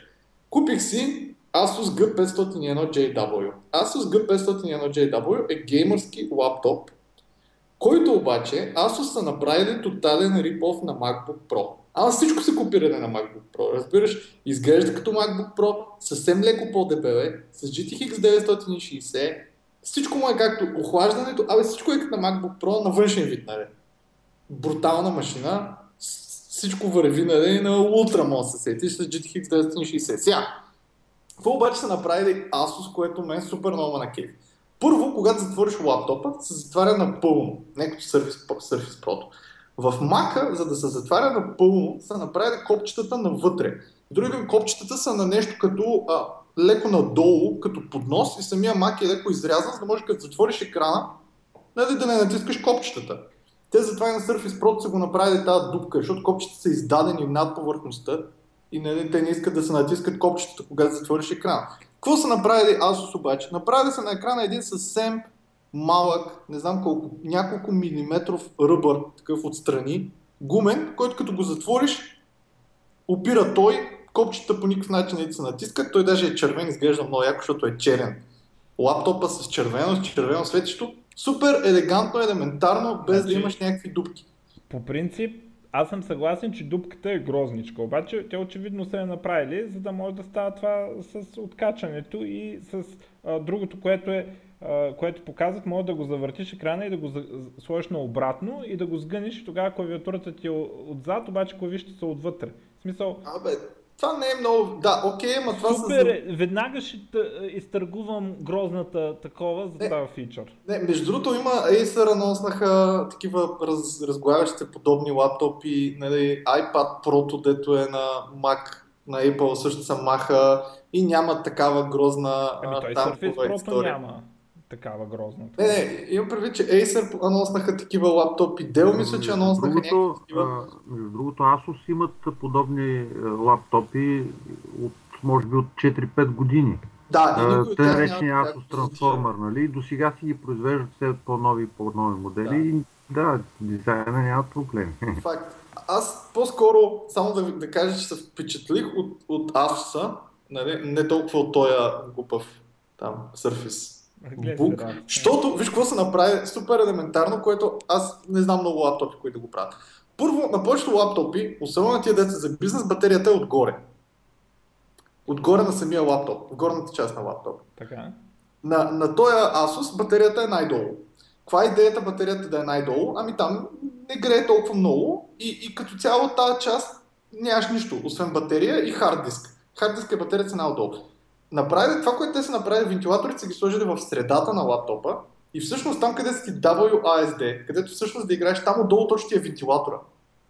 Купих си Asus G501JW. Asus G501JW е геймърски лаптоп, който обаче Asus са направили тотален рипов на MacBook Pro. Ама всичко се копиране на MacBook Pro. Разбираш, изглежда като MacBook Pro, съвсем леко по-дебеле, с GTX 960, всичко му е както охлаждането, абе всичко е като на MacBook Pro на външен вид, нали? Брутална машина, всичко върви нали, на ултра, може да се сетиш с GTX 960. Сега, какво обаче са направили Asus, което мен супер много на кеф? Първо, когато затвориш лаптопа, се затваря напълно, не като Surface Pro. В Mac, за да се затваря напълно, са направили копчетата навътре. Други копчетата са на нещо като а, леко надолу, като поднос и самия Mac е леко изрязан, за да може като затвориш екрана, нали, да не натискаш копчетата. Те затова и на Surface Pro са го направили тази дупка, защото копчета са издадени над повърхността и нали, те не искат да се натискат копчетата, когато затвориш екрана. Какво са направили Asus обаче? Направили са на екрана един съвсем малък, не знам колко, няколко милиметров ръбър, такъв отстрани, гумен, който като го затвориш, опира той, копчета по никакъв начин не се натискат, той даже е червен, изглежда много яко, защото е черен. Лаптопа с червено, с червено светещо, супер елегантно, елементарно, без значи, да имаш някакви дупки. По принцип, аз съм съгласен, че дупката е грозничка, обаче те очевидно са я направили, за да може да става това с откачането и с а, другото, което е а, което показват, може да го завъртиш екрана и да го за, сложиш на обратно и да го сгъниш и тогава клавиатурата ти е отзад, обаче клавишите са отвътре. В смисъл... Абе, това не е много... Да, окей, ама това Супер, са... веднага ще изтъргувам грозната такова за тази фичър. Не, между другото има Acer анонснаха такива раз, разглавящи подобни лаптопи, нали, iPad Pro, дето е на Mac, на Apple също са маха и няма такава грозна ами, той Surface Pro няма такава грозна. Не, не, имам предвид, че Acer анонснаха такива лаптопи. Dell мисля, че анонснаха някакви такива. Между другото, Asus имат подобни е, лаптопи от, може би от 4-5 години. Да, Те наречени Asus Transformer, нали? До сега си ги произвеждат все по-нови и по-нови модели да. и да, дизайна няма проблеми. (laughs) Факт. аз по-скоро, само да, да кажа, че се впечатлих от, от Asus, нали, не толкова от този глупав там, Surface Book, защото, виж какво се направи супер елементарно, което аз не знам много лаптопи, които да го правят. Първо, на повечето лаптопи, особено на тия деца за бизнес, батерията е отгоре. Отгоре на самия лаптоп, в горната част на лаптоп. Така. На, на този Asus батерията е най-долу. Каква е идеята батерията да е най-долу? Ами там не грее толкова много и, и като цяло тази част нямаш нищо, освен батерия и хард диск. Хард диск и батерията са най-долу. Направили, това, което те са направили, вентилаторите са ги сложили в средата на лаптопа и всъщност там, къде са ти WASD, където всъщност да играеш, там отдолу точно ти е вентилатора.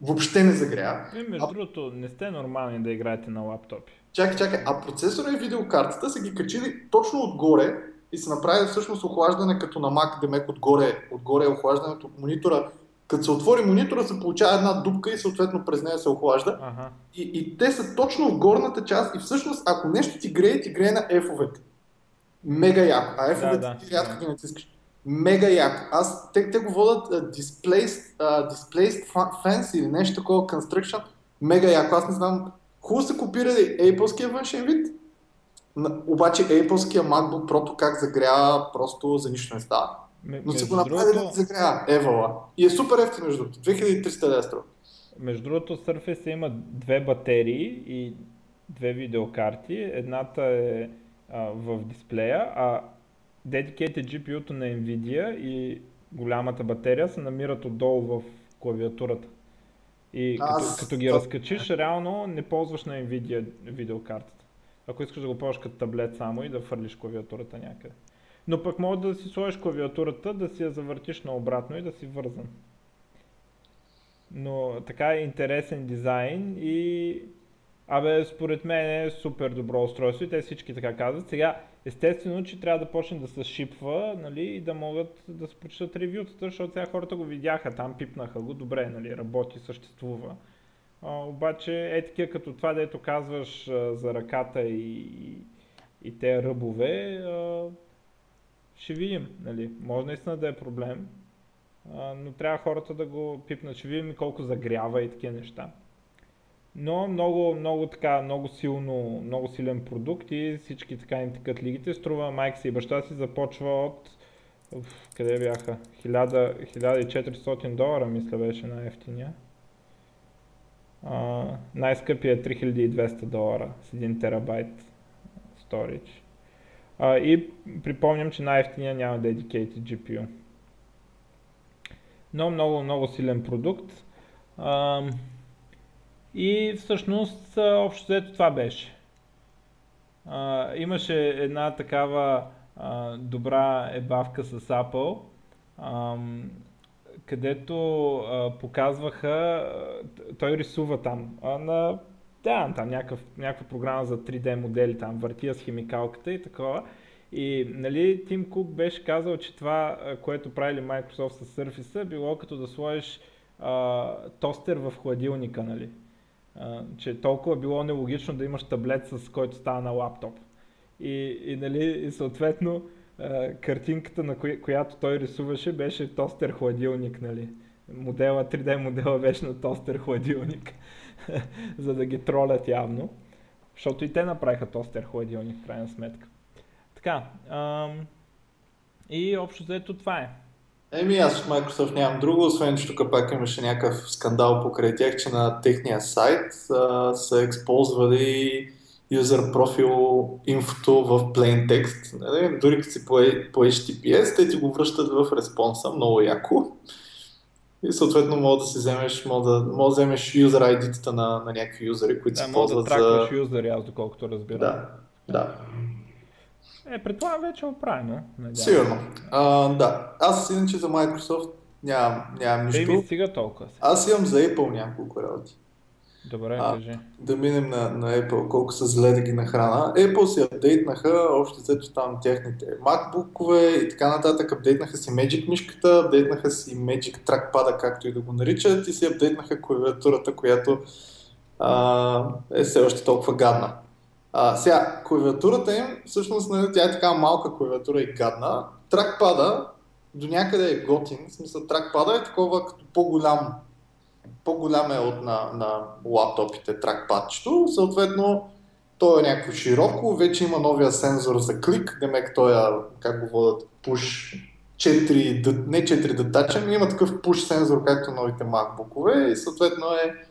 Въобще не загрява. И между а... другото, не сте нормални да играете на лаптопи. Чакай, чакай, а процесора и видеокартата са ги качили точно отгоре и са направили всъщност охлаждане като на Mac, демек отгоре, отгоре е охлаждането монитора. Като се отвори монитора, се получава една дупка и съответно през нея се охлажда. Ага. И, и те са точно в горната част и всъщност ако нещо ти грее, ти грее на F-овете. Мега яко. А F-овете да, да. ти рядко ги натискаш. Мега яко. Аз, те, те го водят uh, displaced, uh, displaced fence или нещо такова, construction. Мега яко. Аз не знам. Хубаво са копирали Apple-ския външен вид, обаче Apple-ския MacBook Pro как загрява, просто за нищо не става. Но си го направили другото... да загрява Евала. И е супер ефтин между другото. 2300 лева струва. Между другото Surface има две батерии и две видеокарти. Едната е а, в дисплея, а dedicated GPU-то на Nvidia и голямата батерия се намират отдолу в клавиатурата. И Аз... като, като ги разкачиш, реално не ползваш на Nvidia видеокартата. Ако искаш да го ползваш като таблет само и да фърлиш клавиатурата някъде. Но пък може да си сложиш клавиатурата, да си я завъртиш наобратно и да си вързан. Но така е интересен дизайн и Абе, според мен е супер добро устройство и те всички така казват. Сега, естествено, че трябва да почне да се шипва нали, и да могат да се прочитат ревютата, защото сега хората го видяха там, пипнаха го, добре, нали, работи, съществува. А, обаче е такива като това, дето казваш а, за ръката и, и, и те ръбове, а, ще видим. Нали. Може наистина да е проблем, а, но трябва хората да го пипнат. Ще видим колко загрява и такива неща. Но много, много така, много силно, много силен продукт и всички така им тъкат лигите. Струва майка си и баща си започва от къде бяха? 1000, 1400 долара, мисля, беше най-ефтиния. Най-скъпия е 3200 долара с 1 терабайт storage. Uh, и припомням, че най-ефтиния няма dedicated GPU. Но много, много силен продукт. Uh, и всъщност общо взето това беше. Uh, имаше една такава uh, добра ебавка с Apple. Um, където а, показваха, той рисува там а, на да, там някакъв, някаква програма за 3D модели, там въртия с химикалката и такова. И нали, Тим Кук беше казал, че това, което правили Microsoft с Surface, било като да сложиш а, тостер в хладилника, нали. А, че толкова било нелогично да имаш таблет, с който става на лаптоп. И, и, нали, и съответно, картинката, на коя, която той рисуваше, беше тостер хладилник, нали. Модела, 3D модела беше на тостер хладилник, (laughs) за да ги тролят явно. Защото и те направиха тостер хладилник, в крайна сметка. Така, ам, и общо взето това е. Еми аз от Microsoft нямам друго, освен че тук пак имаше някакъв скандал покрай тях, че на техния сайт а, са използвали юзер профил инфото в plain text. Нали? Дори като си по, по HTTPS, те ти го връщат в респонса, много яко. И съответно мога да си вземеш, мога да, мога да вземеш юзер ID-тата на, на някакви юзери, които да, се ползват да за... Да, юзери, аз доколкото разбирам. Да, да. Е, предполагам вече е оправено. Сигурно. А, да. Аз иначе за Microsoft нямам, нямам нищо. Ми стига толкова. Аз имам за Apple няколко работи. Добре, а, кажи. Да минем на, на Apple, колко са зле да ги нахрана. Apple си апдейтнаха, още взето там техните MacBook-ове и така нататък. Апдейтнаха си Magic мишката, апдейтнаха си Magic Trackpad, както и да го наричат, и си апдейтнаха клавиатурата, която а, е все още толкова гадна. А, сега, клавиатурата им, всъщност, нали, тя е така малка клавиатура и гадна. Тракпада до някъде е готин, в смисъл тракпада е такова като по-голям по-голям е от на, на лаптопите тракпадчето, съответно то е някакво широко, вече има новия сензор за клик, демек той е, как го водят, push 4, не 4 датача, но има такъв push сензор, както новите MacBook и съответно е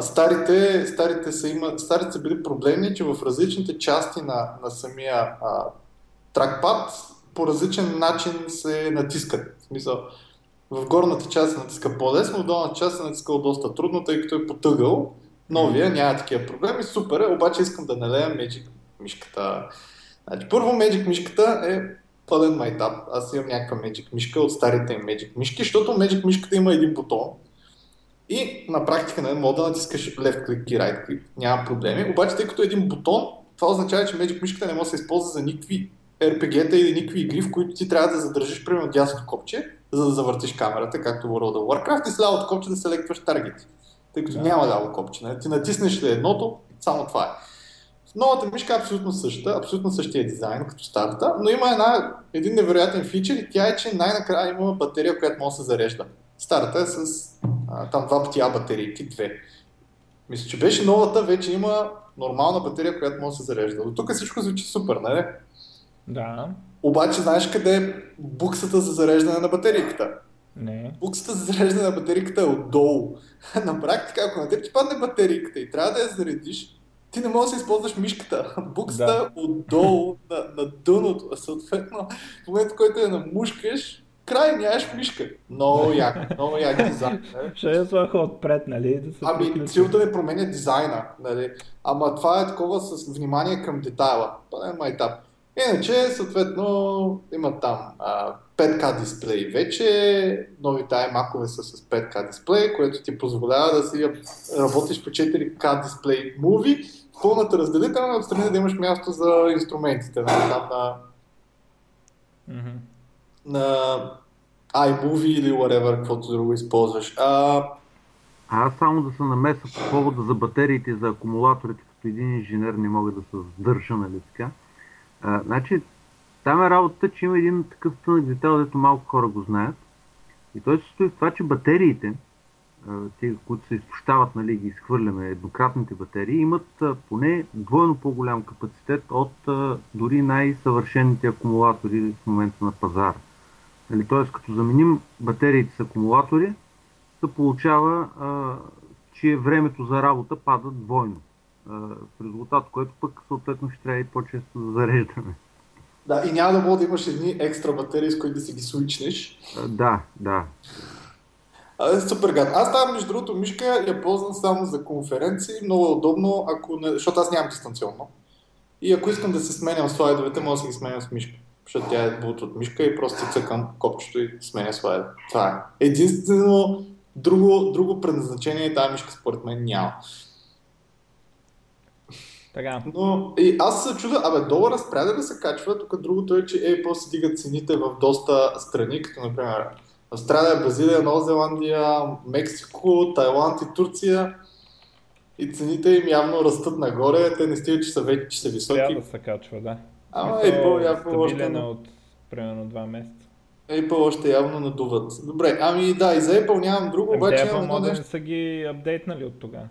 старите, старите, са има, старите са били проблемни, че в различните части на, на самия а, тракпад по различен начин се натискат. В смисъл, в горната част се натиска по-лесно, в долната част се натиска доста трудно, тъй като е потъгъл. Новия няма такива проблеми, супер е, обаче искам да налея Magic мишката. Значи, първо Magic мишката е пълен майтап. Аз имам някаква Magic мишка от старите им Magic мишки, защото Magic мишката има един бутон, и на практика не, нали, мога да натискаш left click и right click, няма проблеми. Обаче, тъй като е един бутон, това означава, че Magic мишката не може да се използва за никакви RPG-та или никакви игри, в които ти трябва да задържиш примерно дясното копче, за да завъртиш камерата, както World of Warcraft и с лявото копче да селектваш таргети. Тъй като yeah. няма ляво копче. Не? Нали? Ти натиснеш ли едното, само това е. В новата мишка е абсолютно същата, абсолютно същия дизайн като старата, но има една, един невероятен фичър и тя е, че най-накрая има батерия, която може да се зарежда. Старата е с а, там два пъти А батерийки, две. Мисля, че беше новата, вече има нормална батерия, която може да се зарежда. До тук всичко звучи супер, нали? Да. Обаче знаеш къде е буксата за зареждане на батерийката? Не. Буксата за зареждане на батерийката е отдолу. (laughs) на практика, ако на теб ти падне батерийката и трябва да я заредиш, ти не можеш да използваш мишката. (laughs) Буксата да. е отдолу на, на дъното. Съответно, в момента, в който я намушкаш, край нямаш мишка. Много як, много як дизайн. (laughs) Ще я слагаха отпред, нали? Да се ами, целта не променя дизайна, нали? Ама това е такова с внимание към детайла. Е майтап. Иначе, съответно, има там а, 5K дисплей вече, новите iMac-ове са с 5K дисплей, което ти позволява да си работиш по 4K дисплей муви, пълната разделителна, отстрани да имаш място за инструментите, нали, там на, mm-hmm. на iMovie или whatever, каквото друго използваш. А... Аз само да се намеса по повода за батериите и за акумулаторите, като един инженер не мога да се сдържа, нали така. А, значи, там е работата, че има един такъв тънък детайл, дето малко хора го знаят. И той се стои в това, че батериите, тези, които се изтощават, нали, ги изхвърляме, еднократните батерии, имат поне двойно по-голям капацитет от дори най-съвършените акумулатори в момента на пазара. Нали, Т.е. като заменим батериите с акумулатори, се получава, а, че времето за работа пада двойно. В резултат, което пък съответно ще трябва и по-често да зареждаме. Да, и няма да мога да имаш едни екстра батерии, с които да си ги свичнеш. Да, да. А, супер гад. Аз там, между другото, мишка я ползвам само за конференции. Много е удобно, ако не... защото аз нямам дистанционно. И ако искам да се сменям слайдовете, мога да си ги сменям с мишка защото тя е от мишка и просто цъкам копчето и сменя слайда. Това е. Единствено друго, друго предназначение тази мишка според мен няма. Така. Но и аз се чуда, абе, долара спря да се качва, тук другото е, че Apple си дигат цените в доста страни, като например Австралия, Бразилия, Нова Зеландия, Мексико, Тайланд и Турция. И цените им явно растат нагоре, те не стигат, че са вече че са високи. Трябва да се качва, да. Ама Apple явно още... Е от примерно два месеца. Apple още явно надуват. Добре, ами да, и за Apple нямам друго, ами обаче имам едно нещо... не са ги апдейтнали от тогава.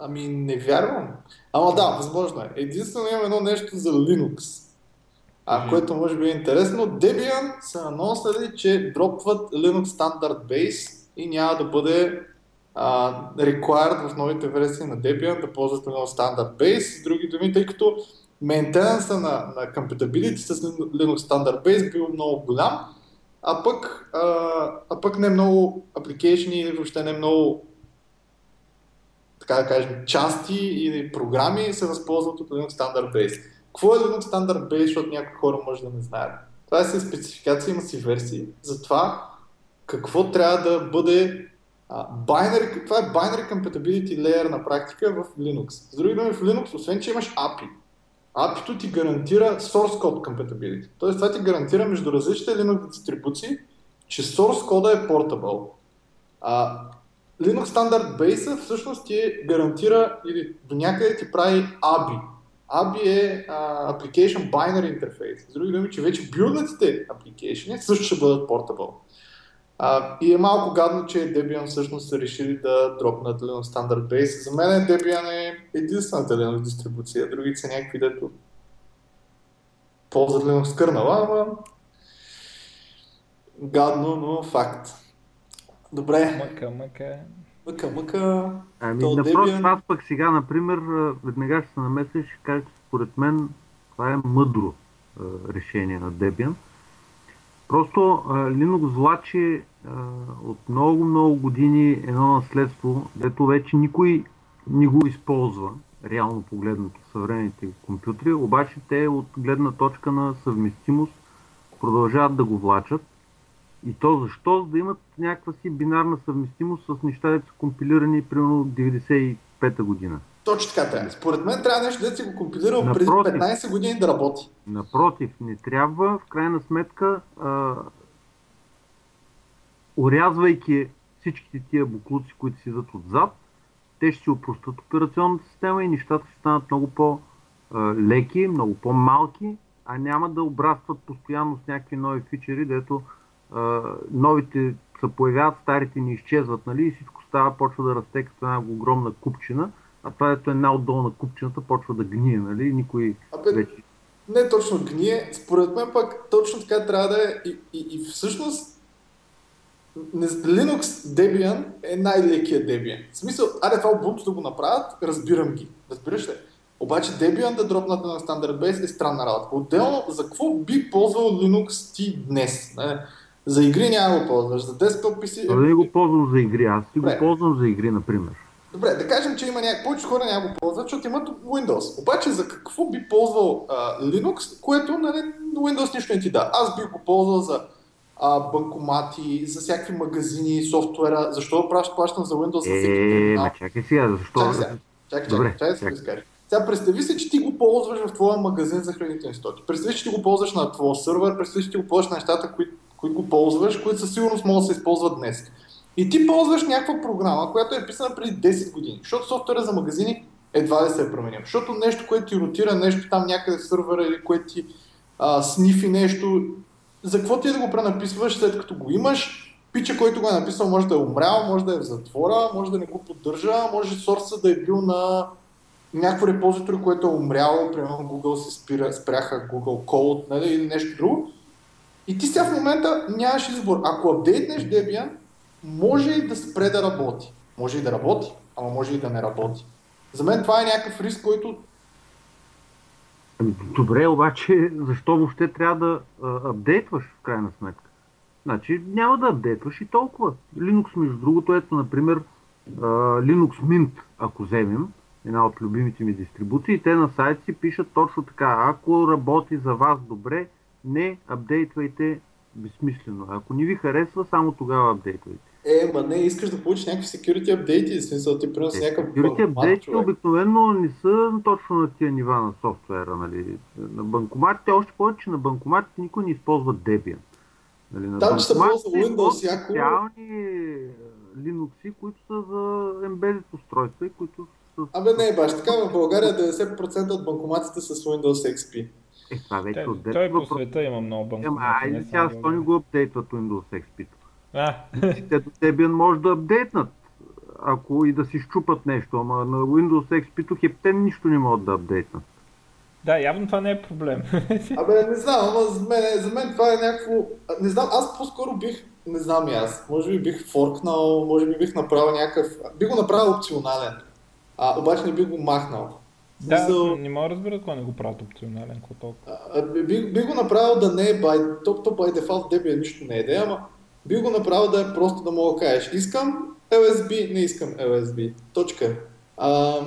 Ами не вярвам. Ама да, възможно е. Единствено имам едно нещо за Linux. А, mm-hmm. което може би е интересно. Debian са анонсали, че дропват Linux Standard Base и няма да бъде uh, required в новите версии на Debian да ползват Linux Standard Base. С други думи, тъй като мейнтенанса на, на compatibility с Linux Standard Base бил много голям, а пък, а, а пък не много application или въобще не много така да кажем, части или програми се възползват от Linux Standard Base. Какво е Linux Standard Base, защото някои хора може да не знаят? Това е си спецификация, има си версии за това какво трябва да бъде а, binary, това е binary compatibility layer на практика в Linux. С други думи, в Linux, освен че имаш API, API-то ти гарантира source code compatibility. Тоест това ти гарантира между различните Linux дистрибуции, че source кода е portable. А, Linux Standard Base всъщност ти гарантира или до някъде ти прави ABI. ABI е а, Application Binary Interface. С други думи, че вече билднатите application също ще бъдат portable. А, и е малко гадно, че Debian всъщност са решили да дропнат Linux Standard Base. За мен Debian е единствената Linux дистрибуция, другите са някакви, дето ползват Linux кърнала, ама гадно, но факт. Добре. Мъка, мъка. Мъка, мъка. Ами, напротив, Debian... аз пък сега, например, веднага ще се намеся и ще кажа, че според мен това е мъдро решение на Debian. Просто Linux влачи от много-много години едно наследство, дето вече никой не го използва, реално погледнато съвременните компютри, обаче те от гледна точка на съвместимост продължават да го влачат. И то защо? За да имат някаква си бинарна съвместимост с неща, които са компилирани примерно 95-та година. Точно така трябва. Според мен трябва нещо да си го компилирал напротив, преди 15 години да работи. Напротив, не трябва в крайна сметка а, урязвайки всичките тия буклуци, които си зад отзад, те ще си опростат операционната система и нещата ще станат много по-леки, много по-малки, а няма да обрастват постоянно с някакви нови фичери, дето новите се появяват, старите ни изчезват, нали, и всичко става, почва да расте като една огромна купчина, а това ето една отдолу на купчината почва да гние, нали, никой Абе, вече... Не точно гние, според мен пък точно така трябва да е и, и, и всъщност Linux Debian е най-лекия Debian. В смисъл, аре това Ubuntu да го направят, разбирам ги. Разбираш ли? Обаче Debian да дропнат на Standard Base е странна работа. Отделно, за какво би ползвал Linux ти днес? Не? За игри няма го ползваш, за desktop PC... Не го ползвам за игри, аз си го ползвам за игри, например. Добре, да кажем, че има някакви повече хора няма го ползват, защото имат Windows. Обаче за какво би ползвал а, Linux, което нали, Windows нищо не ти да. Аз бих го ползвал за а, банкомати, за всякакви магазини, софтуера. Защо плащам за Windows за всеки е, терминал? Е, чакай сега, защо? Чакай сега, чакай, Добре, чакай, чакай, чакай, Сега представи си, че ти го ползваш в твоя магазин за хранителни стоки. Представи, че ти го ползваш на твоя сървър, представи, че ти го ползваш на нещата, които, които го ползваш, които със сигурност могат да се използват днес. И ти ползваш някаква програма, която е писана преди 10 години, защото софтуера за магазини едва да се е променил. Защото нещо, което ти ротира, нещо там някъде в сървъра или което ти а, снифи нещо, за какво ти е да го пренаписваш след като го имаш? Пича, който го е написал, може да е умрял, може да е в затвора, може да не го поддържа, може сорса да е бил на някакво репозитори, което е умряло, примерно Google се спира, спряха Google Code нали, или нещо друго. И ти сега в момента нямаш избор. Ако апдейтнеш Debian, може и да спре да работи. Може и да работи, ама може и да не работи. За мен това е някакъв риск, който добре, обаче защо въобще трябва да апдейтваш в крайна сметка? Значи няма да апдейтваш и толкова. Linux, между другото, ето, например, Linux Mint, ако вземем, една от любимите ми дистрибуции, те на сайт си пишат точно така. Ако работи за вас добре, не апдейтвайте безсмислено. Ако не ви харесва, само тогава апдейтвайте. Е, ма не, искаш да получиш някакви security апдейти, в смисъл ти принос е, някакъв Security апдейти обикновено не са точно на тия нива на софтуера, нали. На банкоматите, още повече на банкоматите никой не използва Debian. Нали, на Там, че се ползва Windows, яко... Специални Linux, които са за embedded устройства и които са... Абе не, баш така, в България 90% от банкоматите са с Windows XP. Е, това вече от Той по света има много банкомати. Айде сега, защо не го апдейтват Windows XP? Те до Debian може да апдейтнат, ако и да си щупат нещо, ама на Windows XP-то хептен нищо не могат да апдейтнат. Да, явно това не е проблем. (laughs) Абе, не знам, ама за мен, за мен това е някакво... Не знам, аз по-скоро бих, не знам и аз, може би бих форкнал, може би бих направил някакъв... Бих го направил опционален, а, обаче не бих го махнал. Да, Смисъл... не мога да разбера какво не го правят опционален, какво толкова. Бих, бих го направил да не е by, то, то by default Debian нищо не е да ама би го направил да е просто да мога да кажеш искам LSB, не искам LSB. Точка. А,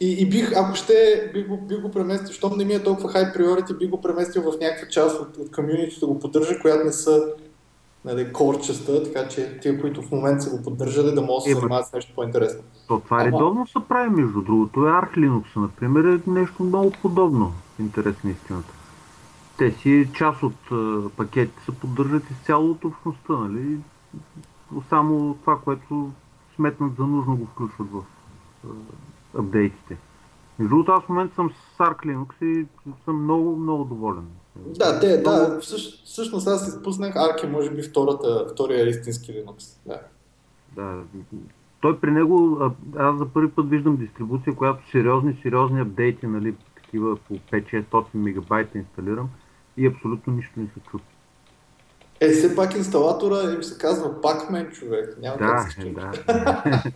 и, и бих, ако ще, бих го, бих го преместил, щом не ми е толкова high priority, бих го преместил в някаква част от, от комьюнити да го поддържа, която не са нали, корчеста, така че тия, които в момента са го поддържали, да могат да се занимават с нещо по-интересно. То това Ама... редовно се прави, между другото. Е Arch Linux, например, е нещо много подобно. Интересна истината те си част от пакетите се поддържат изцяло от общността, нали? Само това, което сметнат за нужно го включват в апдейтите. Между другото, аз в момента съм с Arc Linux и съм много, много доволен. Да, те, да, всъщ, всъщност аз изпуснах Арки, може би втората, втория истински Linux. Да. да. Той при него, аз за първи път виждам дистрибуция, която сериозни, сериозни апдейти, нали, такива по 5-600 мегабайта инсталирам и абсолютно нищо не се чува. Е, все пак инсталатора им се казва Pacman, човек. Няма да, как се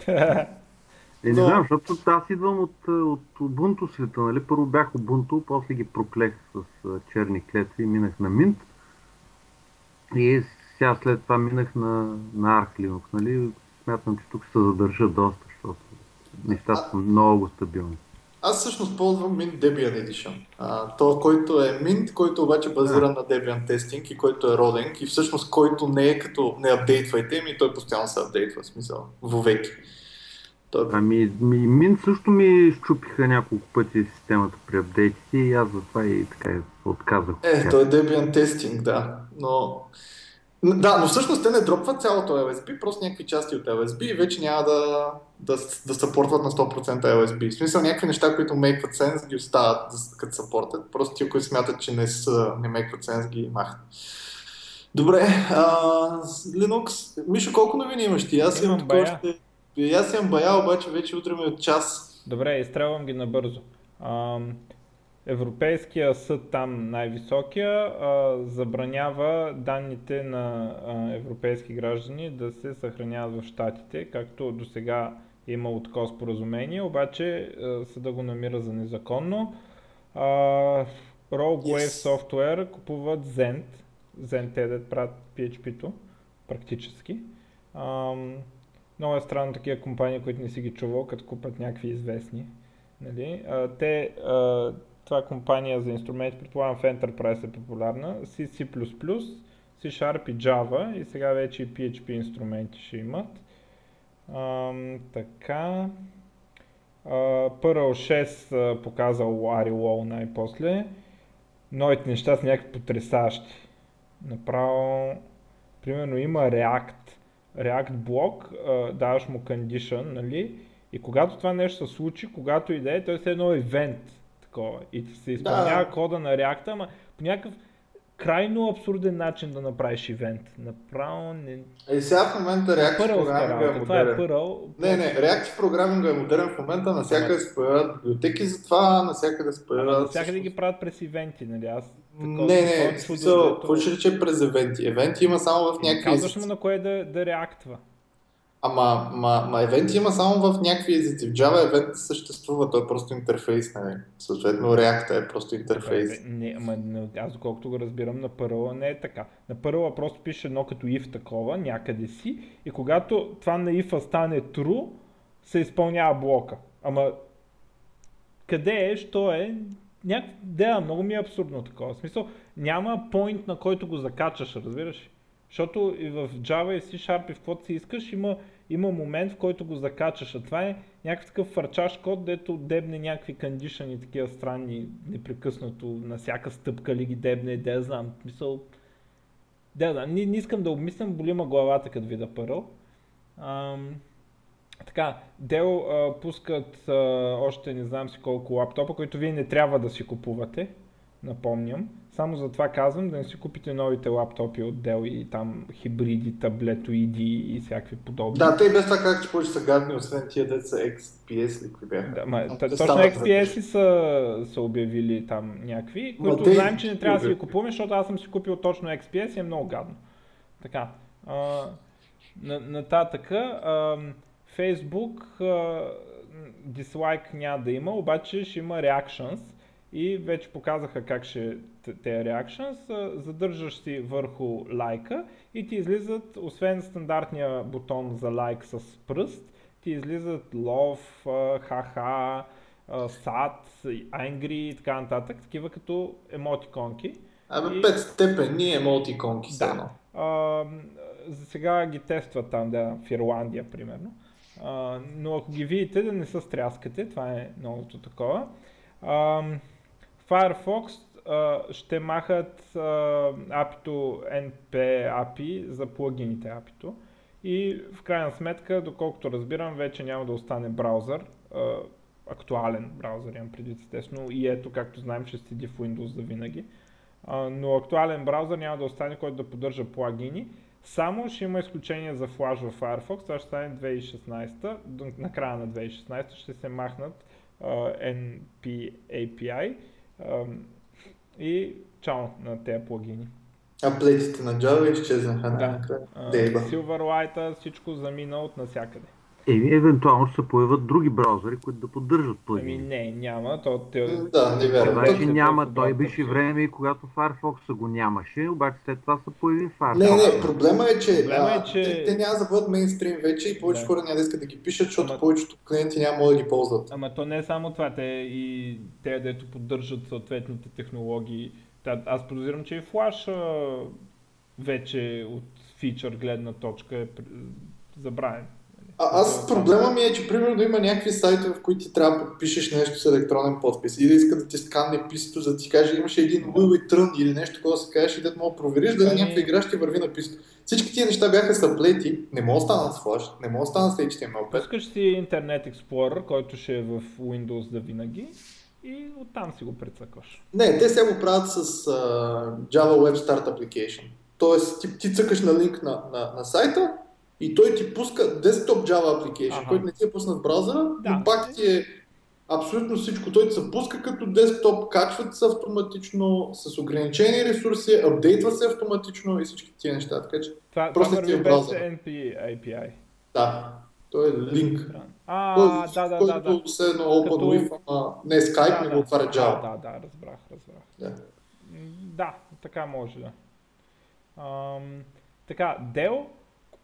да. (laughs) (laughs) е, не Но... знам, защото аз идвам от, от Ubuntu света, нали? Първо бях Ubuntu, после ги проклех с черни клетви и минах на Mint. И сега след това минах на, на Arch Linux, нали? Смятам, че тук се задържа доста, защото нещата са много стабилни. Аз всъщност ползвам Mint Debian Edition. А, то, който е Mint, който обаче базира на Debian тестинг и който е родинг и всъщност който не е като не апдейтвайте ми, той постоянно се апдейтва, в смисъл, вовеки. Той... Ами, ми, Mint също ми щупиха няколко пъти системата при апдейтите и аз затова и така отказах. Е, той е Debian тестинг, да, но да, но всъщност те не дропват цялото LSB, просто някакви части от LSB и вече няма да, да, да съпортват на 100% LSB. В смисъл някакви неща, които make sense, ги остават като съпортят. Просто тия, които смятат, че не, са, не make sense, ги махат. Добре, а, Linux. Мишо, колко новини имаш ти? Аз имам такова още... Аз имам бая, обаче вече утре ми е от час. Добре, изстрелвам ги набързо. Ам, Европейския съд там най-високия а, забранява данните на а, европейски граждани да се съхраняват в Штатите, както до сега е имало такова споразумение, обаче а, съда го намира за незаконно. А, Rogue yes. Software купуват Zend, Zend те да правят PHP-то, практически. А, много е странно такива компании, които не си ги чувал, като купат някакви известни. Нали? А, те а, това е компания за инструменти, предполагам в Enterprise е популярна, C, C++, C Sharp и Java и сега вече и PHP инструменти ще имат. Ам, така. Uh, Perl 6 показал Ari Low най-после. Новите неща са някакви потрясащи. Направо, примерно има React, React блок, даваш му condition, нали? И когато това нещо се случи, когато иде, той е едно евент такова. И се изпълнява да. кода на реакта, ама по някакъв крайно абсурден начин да направиш ивент. Направо не... Е, сега в момента React програминга е модерен. Това е пърл. Не, не, React програминга е модерен в момента, навсякъде се появяват библиотеки за това, навсякъде се появяват... Навсякъде ги правят през ивенти, нали? Аз Такова, не, не, в смисъл, какво ще рече през евенти? Евенти има само в някакви... Казваш му на кое да, да реактва. Ама, ма, ма евент има само в някакви езици. В Java евент съществува, той е просто интерфейс, не нали? Съответно React е просто интерфейс. Не, ама аз доколкото го разбирам на първа не е така. На първа просто пише едно като if такова, някъде си и когато това на if стане true, се изпълнява блока. Ама къде е, що е, Няк... Да, много ми е абсурдно такова. В смисъл, няма point на който го закачаш, разбираш? Защото и в Java и C Sharp и в каквото си искаш има има момент, в който го закачаш, а това е някакъв такъв фарчаш код, дето дебне някакви кондишъни, такива странни, непрекъснато, на всяка стъпка ли ги дебне, да знам, мисъл, да, да, не, не искам да обмислям, болима главата, като вида пърл. Ам, така, Dell а, пускат а, още не знам си колко лаптопа, които вие не трябва да си купувате, напомням. Само за това казвам да не си купите новите лаптопи от Dell и там хибриди, таблетоиди и всякакви подобни. Да, те без това как че повече са гадни, освен тия деца XPS ли какви бяха. Да, ма, точно XPS са, са обявили там някакви, които те... знаем, че не трябва да си ги купуваме, защото аз съм си купил точно XPS и е много гадно. Така. А, нататъка, а, Facebook а, дислайк няма да има, обаче ще има reactions и вече показаха как ще те reactions, задържаш си върху лайка и ти излизат, освен стандартния бутон за лайк с пръст, ти излизат love, haha, sad, angry и така нататък, такива като емотиконки. Абе, и... пет степени емотиконки да. А, за сега ги тестват там, да, в Ирландия, примерно. А, но ако ги видите, да не се стряскате, това е новото такова. А, Firefox а, ще махат апито NP API за плагините апито и в крайна сметка, доколкото разбирам, вече няма да остане браузър, а, актуален браузър имам предвид естествено. И ето, както знаем, ще седи в Windows за винаги. а, но актуален браузър няма да остане, който да поддържа плагини. Само ще има изключение за Flash в Firefox, това ще стане 2016, на края на 2016 ще се махнат uh, NP API и чао на тези плагини. А плетите на Java изчезнаха да. Silverlight, всичко замина от насякъде. Еми, евентуално ще се появят други браузъри, които да поддържат плагини. Еми, не, няма. То, те... Да, не вярвам. Значи няма. Той беше време, когато Firefox го нямаше, обаче след това се появи Firefox. Не, не, проблема е, че, проблема е, че... те, те няма да бъдат мейнстрим вече и повече да. хора няма да искат да ги пишат, защото Ама... повечето клиенти няма да ги ползват. Ама то не е само това, те и те, дето поддържат съответните технологии. Аз подозирам, че и Flash вече от фичър гледна точка е забравен. А, аз проблема ми е, че примерно има някакви сайтове, в които ти трябва да подпишеш нещо с електронен подпис и да иска да ти сканне писато, за да ти каже имаше един Louis Трън или нещо, което се кажеш и да мога да провериш дали ами... някаква игра ще върви на писато. Всички тия неща бяха съплети, не мога да станат с Flash, не мога да станат с HTML5. Искаш си Internet Explorer, който ще е в Windows да винаги и оттам си го прецъкваш. Не, те сега го правят с uh, Java Web Start Application. Тоест ти, ти цъкаш на линк на, на, на сайта, и той ти пуска десктоп Java application, ага. който не ти е пуснат в браузъра, да. но пак ти е абсолютно всичко. Той ти се пуска като десктоп, качват се автоматично, с ограничени ресурси, апдейтва се автоматично и всички тия неща. Така че това, просто това е без NP API. Да, той е линк. А, той, да, да, да, да. Все едно Open като... ама не Skype, да, не го отваря Java. Да, да, да, разбрах, разбрах. Да, да така може да. Ам, така, Dell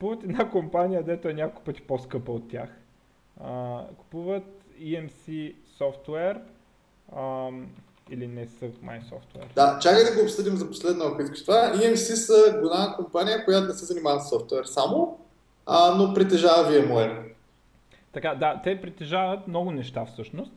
купуват (laughs) една компания, дето е няколко пъти по-скъпа от тях. А, купуват EMC Software а, или не са май софтуер. Да, чакай да го обсъдим за последно, ако искаш това. EMC са голяма компания, която не се занимава с софтуер само, а, но притежава VMware. Така, да, те притежават много неща всъщност.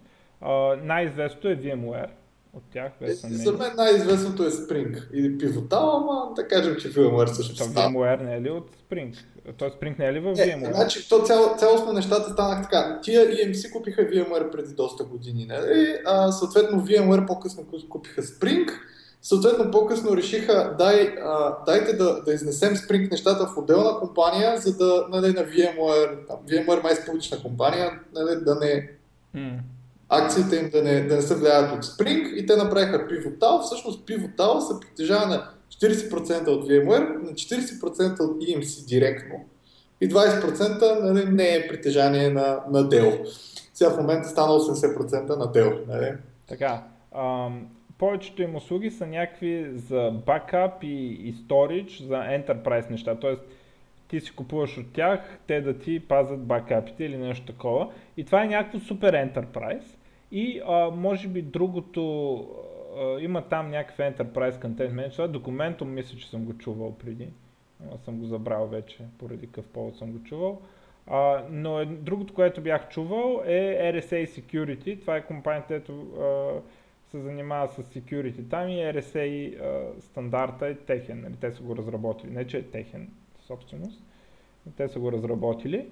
Най-известното е VMware от тях. Е, за мен най-известното е Spring или Pivotal, ама да кажем, че VMware също ще VMware не е ли от Spring? Той Spring не е ли в VMware? Е, значи, то цяло, цялостно нещата станах така. Тия EMC купиха VMware преди доста години, нали? А, съответно VMware по-късно купиха Spring. Съответно, по-късно решиха, дай, а, дайте да, да изнесем Spring нещата в отделна компания, за да нали, на VMware, VMware май е публична компания, нали, да не mm акциите им да не, да не се влияят от Spring и те направиха Pivotal. Всъщност Pivotal се притежава на 40% от VMware, на 40% от EMC директно и 20% нали, не е притежание на, на Dell. Сега в момента стана 80% на Dell. Нали? Така, ам, повечето им услуги са някакви за бакап и, и storage за enterprise неща. Тоест, ти си купуваш от тях, те да ти пазят бакапите или нещо такова. И това е някакво супер enterprise. И а, може би другото, а, има там някакъв Enterprise Content Manager, документум мисля, че съм го чувал преди, но съм го забрал вече, поради какъв повод съм го чувал. А, но е, другото, което бях чувал е RSA Security, това е компанията, която се занимава с security там и RSA а, стандарта е техен, нали? те са го разработили, не че е техен собственост, но те са го разработили.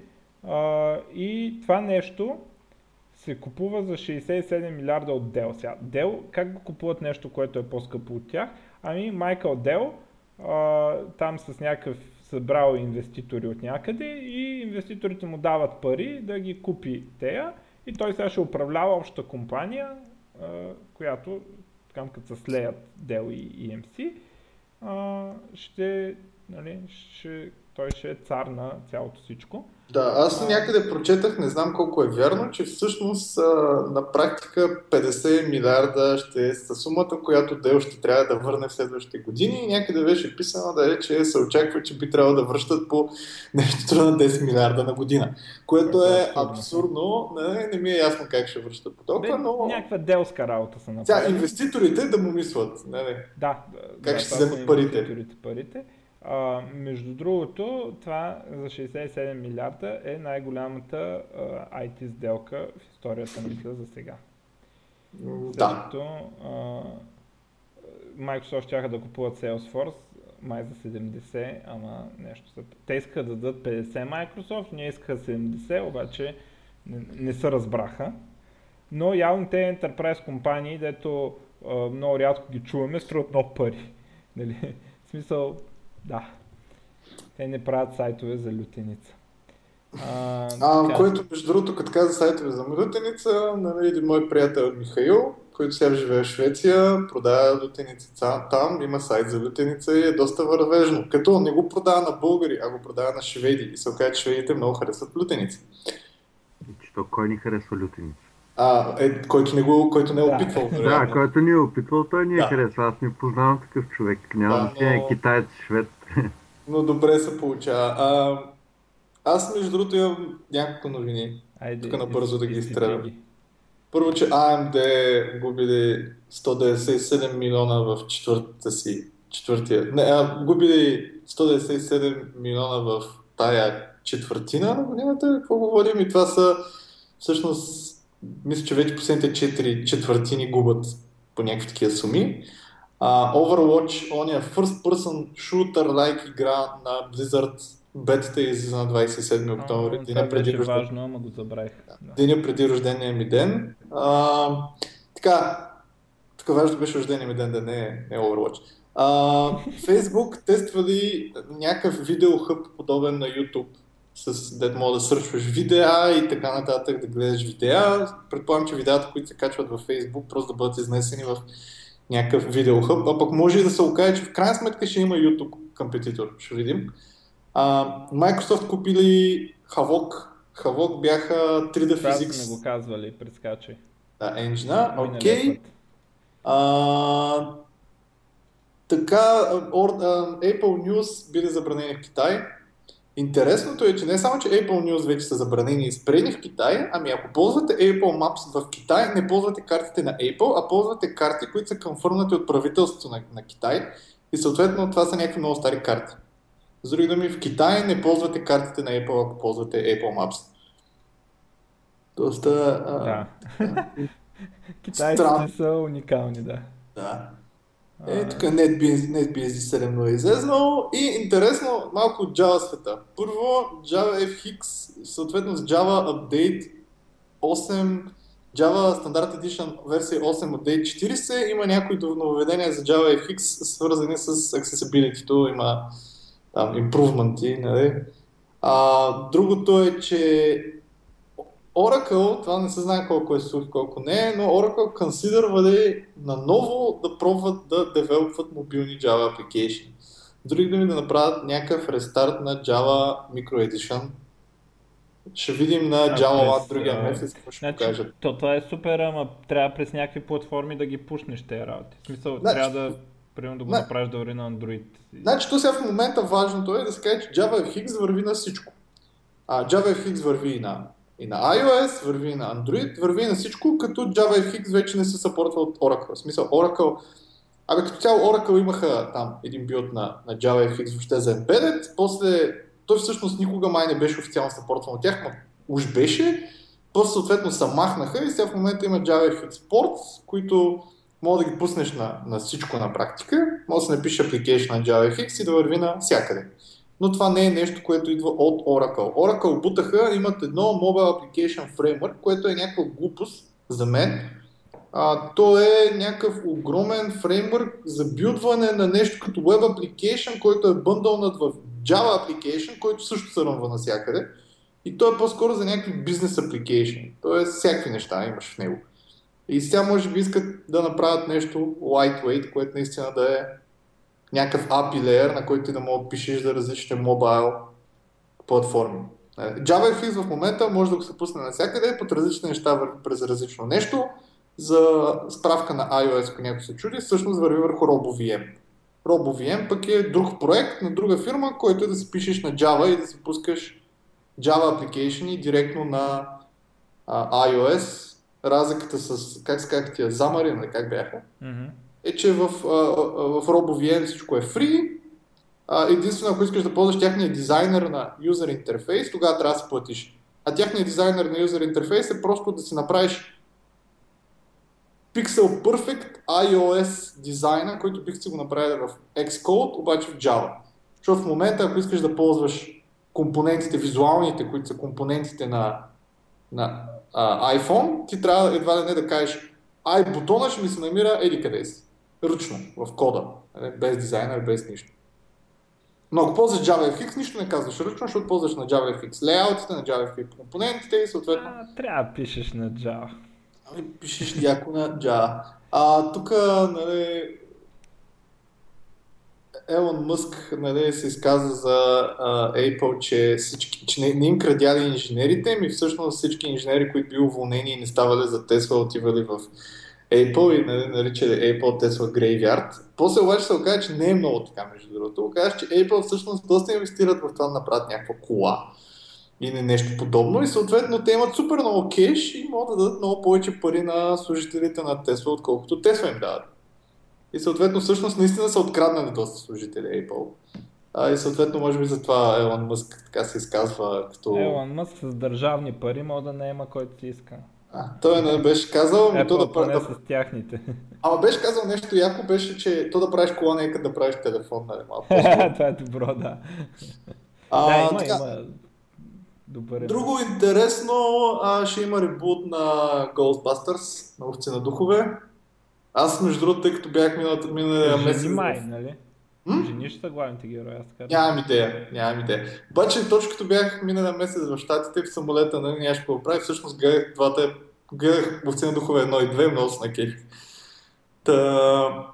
А, и това нещо се купува за 67 милиарда от Dell. Сега, Dell, как го купуват нещо, което е по-скъпо от тях? Ами Майкъл Дел, а, там с някакъв събрал инвеститори от някъде и инвеститорите му дават пари да ги купи тея и той сега ще управлява общата компания, а, която, там като се слеят Dell и EMC, а, ще, нали, ще, той ще е цар на цялото всичко. Да, аз някъде прочетах, не знам колко е вярно, че всъщност на практика 50 милиарда ще е сумата, която Дел ще трябва да върне в следващите години и някъде беше писано да е, че се очаква, че би трябвало да връщат по нещо на 10 милиарда на година. Което е абсурдно, не, не ми е ясно как ще връщат по толкова, но... Някаква делска работа са направили. Тя, инвеститорите да му мислят, не, Да. Как да, ще вземат парите. парите. А, между другото, това за 67 милиарда е най-голямата а, IT сделка в историята, мисля, за сега. Да. След Microsoft ще да купуват Salesforce, май за 70, ама нещо са. Те искаха да дадат 50 Microsoft, ние искаха 70, обаче не, не се разбраха. Но явно те Enterprise компании, дето а, много рядко ги чуваме, струват много пари. Нали? В смисъл, да. Те не правят сайтове за лютеница. А, а което, между другото, като каза сайтове за лютеница, нали, един мой приятел Михаил, който сега живее в Швеция, продава лютеница там, има сайт за лютеница и е доста вървежно. Като не го продава на българи, а го продава на шведи. И се оказа, че шведите много харесват лютеница. Що кой ни харесва лютеница? А, е, който, не го, който не е опитвал. Да, да който не е опитвал, той ни е да. харесва. Аз не познавам такъв човек. Няма да, но... е китаец, швед. (laughs) Но добре се получава. А, аз, между другото, имам няколко новини. Айде, Тук набързо да ги изстрелям. Първо, че AMD губили 197 милиона в четвъртата си, четвъртия, не, а, губили 197 милиона в тая четвъртина на годината, какво говорим? И това са, всъщност, мисля, че вече последните 4 четвъртини губят по някакви такива суми. Uh, Overwatch, ония first person shooter-like игра на Blizzard, бетата излиза на 27 октомври, деня преди рожден... важно, ама го забравих. Да. Деня преди рождения ми ден. Uh, така, тук важно беше рождения ми ден, да не е, не е Overwatch. Uh, (laughs) Facebook тествали някакъв видеохъб, подобен на YouTube, с дет мога да сърчваш видеа и така нататък, да гледаш видеа. Предполагам, че видеата, които се качват във Facebook, просто да бъдат изнесени в някакъв видеохъб, а пък може и да се окаже, че в крайна сметка ще има YouTube компетитор, ще видим. А, Microsoft купили Havok. Havok бяха 3D Това Physics. Това го казвали, предскачай. Да, енджина, окей. Okay. Така, Apple News били забранени в Китай. Интересното е, че не само, че Apple News вече са забранени и спрени в Китай, ами ако ползвате Apple Maps в Китай, не ползвате картите на Apple, а ползвате карти, които са конфърнати от правителството на, на Китай и съответно това са някакви много стари карти. С други думи, в Китай не ползвате картите на Apple, ако ползвате Apple Maps. Доста... А, да. (laughs) Китайците са уникални, да. Да. Е, тук NetBSD, 7.0 е излезнал и интересно малко от Java света. Първо, Java FX, съответно с Java Update 8, Java Standard Edition версия 8 Update 40, има някои нововведения за Java FX, свързани с accessibility има там импрувменти, нали? А, другото е, че Oracle, това не се знае колко е сух, колко не е, но Oracle консидървали наново да пробват да девелопват мобилни Java application. Други думи да направят някакъв рестарт на Java Micro Edition. Ще видим на Java Lab другия месец какво ще значи, покажат. То, това е супер, ама трябва през някакви платформи да ги пушнеш тези работи. В смисъл, значи, трябва да Примерно да го направиш да върви на Android. Значи, то сега в момента важното е да се каже, че JavaFX върви на всичко. А JavaFX върви и на и на iOS, върви и на Android, върви и на всичко, като JavaFX вече не се съпортва от Oracle. В смисъл Oracle, абе като цяло Oracle имаха там един билд на, на JavaFX въобще за Embedded, после той всъщност никога май не беше официално съпортван от тях, но уж беше, после съответно се махнаха и сега в момента има JavaFX Ports, които мога да ги пуснеш на, на всичко на практика, може да се напише application на JavaFX и да върви на всякъде но това не е нещо, което идва от Oracle. Oracle бутаха, имат едно Mobile Application Framework, което е някаква глупост за мен. А, то е някакъв огромен фреймворк за билдване на нещо като Web Application, който е бъндълнат в Java Application, който също се ръмва навсякъде. И то е по-скоро за някакви бизнес application. Тоест всякакви неща имаш в него. И сега може би искат да направят нещо lightweight, което наистина да е някакъв API layer, на който ти да мога да пишеш за различните мобайл платформи. Е, JavaFX в момента може да го се пусне навсякъде, под различни неща върви през различно нещо. За справка на iOS, ако някой се чуди, всъщност върви върху RoboVM. RoboVM пък е друг проект на друга фирма, който е да си пишеш на Java и да си пускаш Java application директно на а, iOS. Разликата с, как се казах тия, Xamarin, нали, как бяха? Mm-hmm е, че в, в RoboVM всичко е free. Единствено, ако искаш да ползваш тяхния дизайнер на юзер интерфейс, тогава трябва да се платиш. А тяхният дизайнер на юзер интерфейс е просто да си направиш Pixel Perfect iOS дизайна, който бих си го направил в Xcode, обаче в Java. Защото в момента, ако искаш да ползваш компонентите, визуалните, които са компонентите на, на а, iPhone, ти трябва едва да не да кажеш ай бутона ще ми се намира еди къде си. Ръчно, в кода. Без дизайнер, без нищо. Но ако ползваш JavaFX, нищо не казваш ръчно, защото ползваш на JavaFX лейаутите, на JavaFX компонентите и съответно... А, трябва да пишеш на Java. Ами, пишеш яко на Java. А тук, нали, Елон Мъск нали, се изказа за а, Apple, че, всички, че не, не им крадяли инженерите, ми всъщност всички инженери, които били уволнени и не ставали за Тесла, отивали в Apple и нали, наричали Apple Tesla Graveyard. После обаче се оказа, че не е много така, между другото. Оказа, че Apple всъщност доста инвестират в това да направят някаква кола или нещо подобно и съответно те имат супер много кеш и могат да дадат много повече пари на служителите на Tesla, отколкото Tesla им дават. И съответно всъщност наистина са откраднали доста служители Apple. А, и съответно, може би затова Елон Мъск така се изказва като... Елон Мъск с държавни пари може да не има който си иска. А, той не беше казал, Apple, то да прави... с тяхните. Ама беше казал нещо яко, беше, че то да правиш кола, нека да правиш телефон, нали малко. (laughs) Това е добро, да. А, да, има, така, има. Добър е. Друго интересно, а, ще има ребут на Ghostbusters, на овци на духове. Аз, между другото, тъй като бях миналата миналия месец... Жени май, нали? М? Жени ще са главните герои, аз така. Нямам идея, нямам идея. Обаче точно като бях миналия месец в Штатите в самолета, нали, нямаше какво прави, всъщност гледах двата, гледах овци на духове 1 и 2, много се накефих. Та...